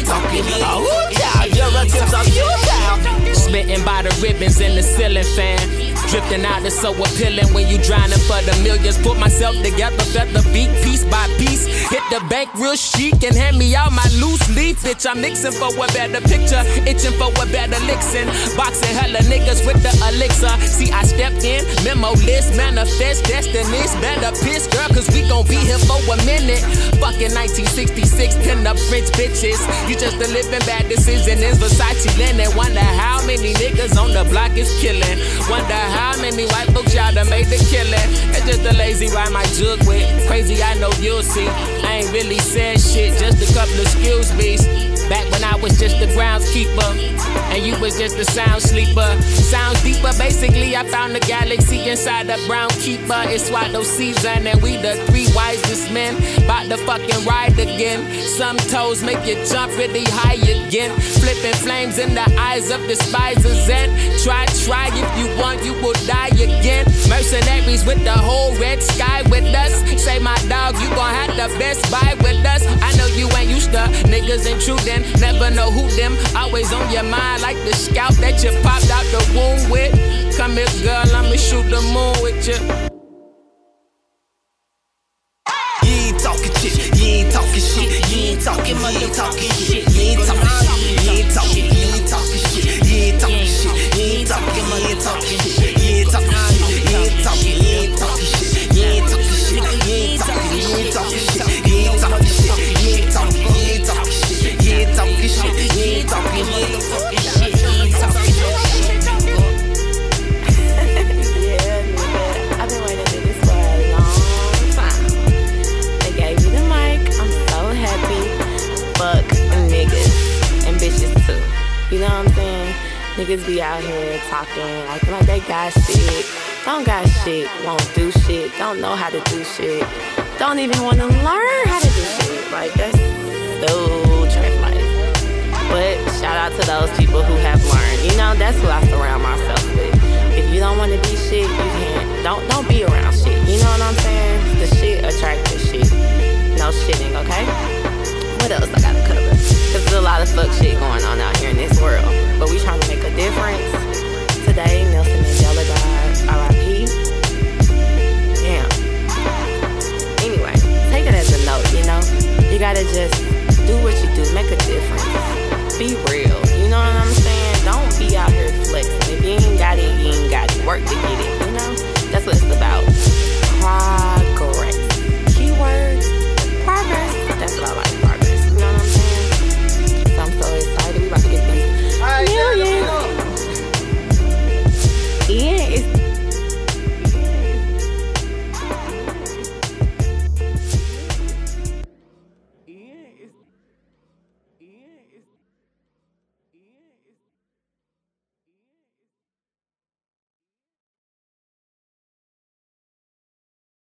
Talking. Oh, child, you're a. Smitten by the ribbons in the ceiling fan. Drifting out is so appealing when you drowning for the millions. Put myself together, felt the beat piece by piece. Hit the bank real chic and hand me out my loose leaf. Bitch, I'm mixing for a better picture, itching for a better lixin. Boxing hella niggas with the elixir. See, I stepped in, memo list, manifest destinies. Better piss, girl, cause we gon' be here for a minute. Fucking 1966, pin up French bitches. You just a living bad decision. Is Versace linen. Wonder how many niggas on the block is killing. Wonder how many white folks y'all done made the killing. It's just a lazy rhyme I jug with. Crazy, I know you'll see. I ain't really said shit, just a couple of skills beats. Back when was just the groundskeeper, and you was just a sound sleeper. Sounds deeper, basically, I found the galaxy inside the brown keeper. It's Swallow season, and we the three wisest men. About to fucking ride again. Some toes make you jump really high again. Flipping flames in the eyes of despisers, and try, try if you want, you will die again. Mercenaries with the whole red sky with us. Say, my dog, you gon' have the best buy with us. I know you ain't used to niggas intruding. Never know who them. Always on your mind like the scout that you popped out the womb with. Come here, girl, I'ma shoot the moon with. You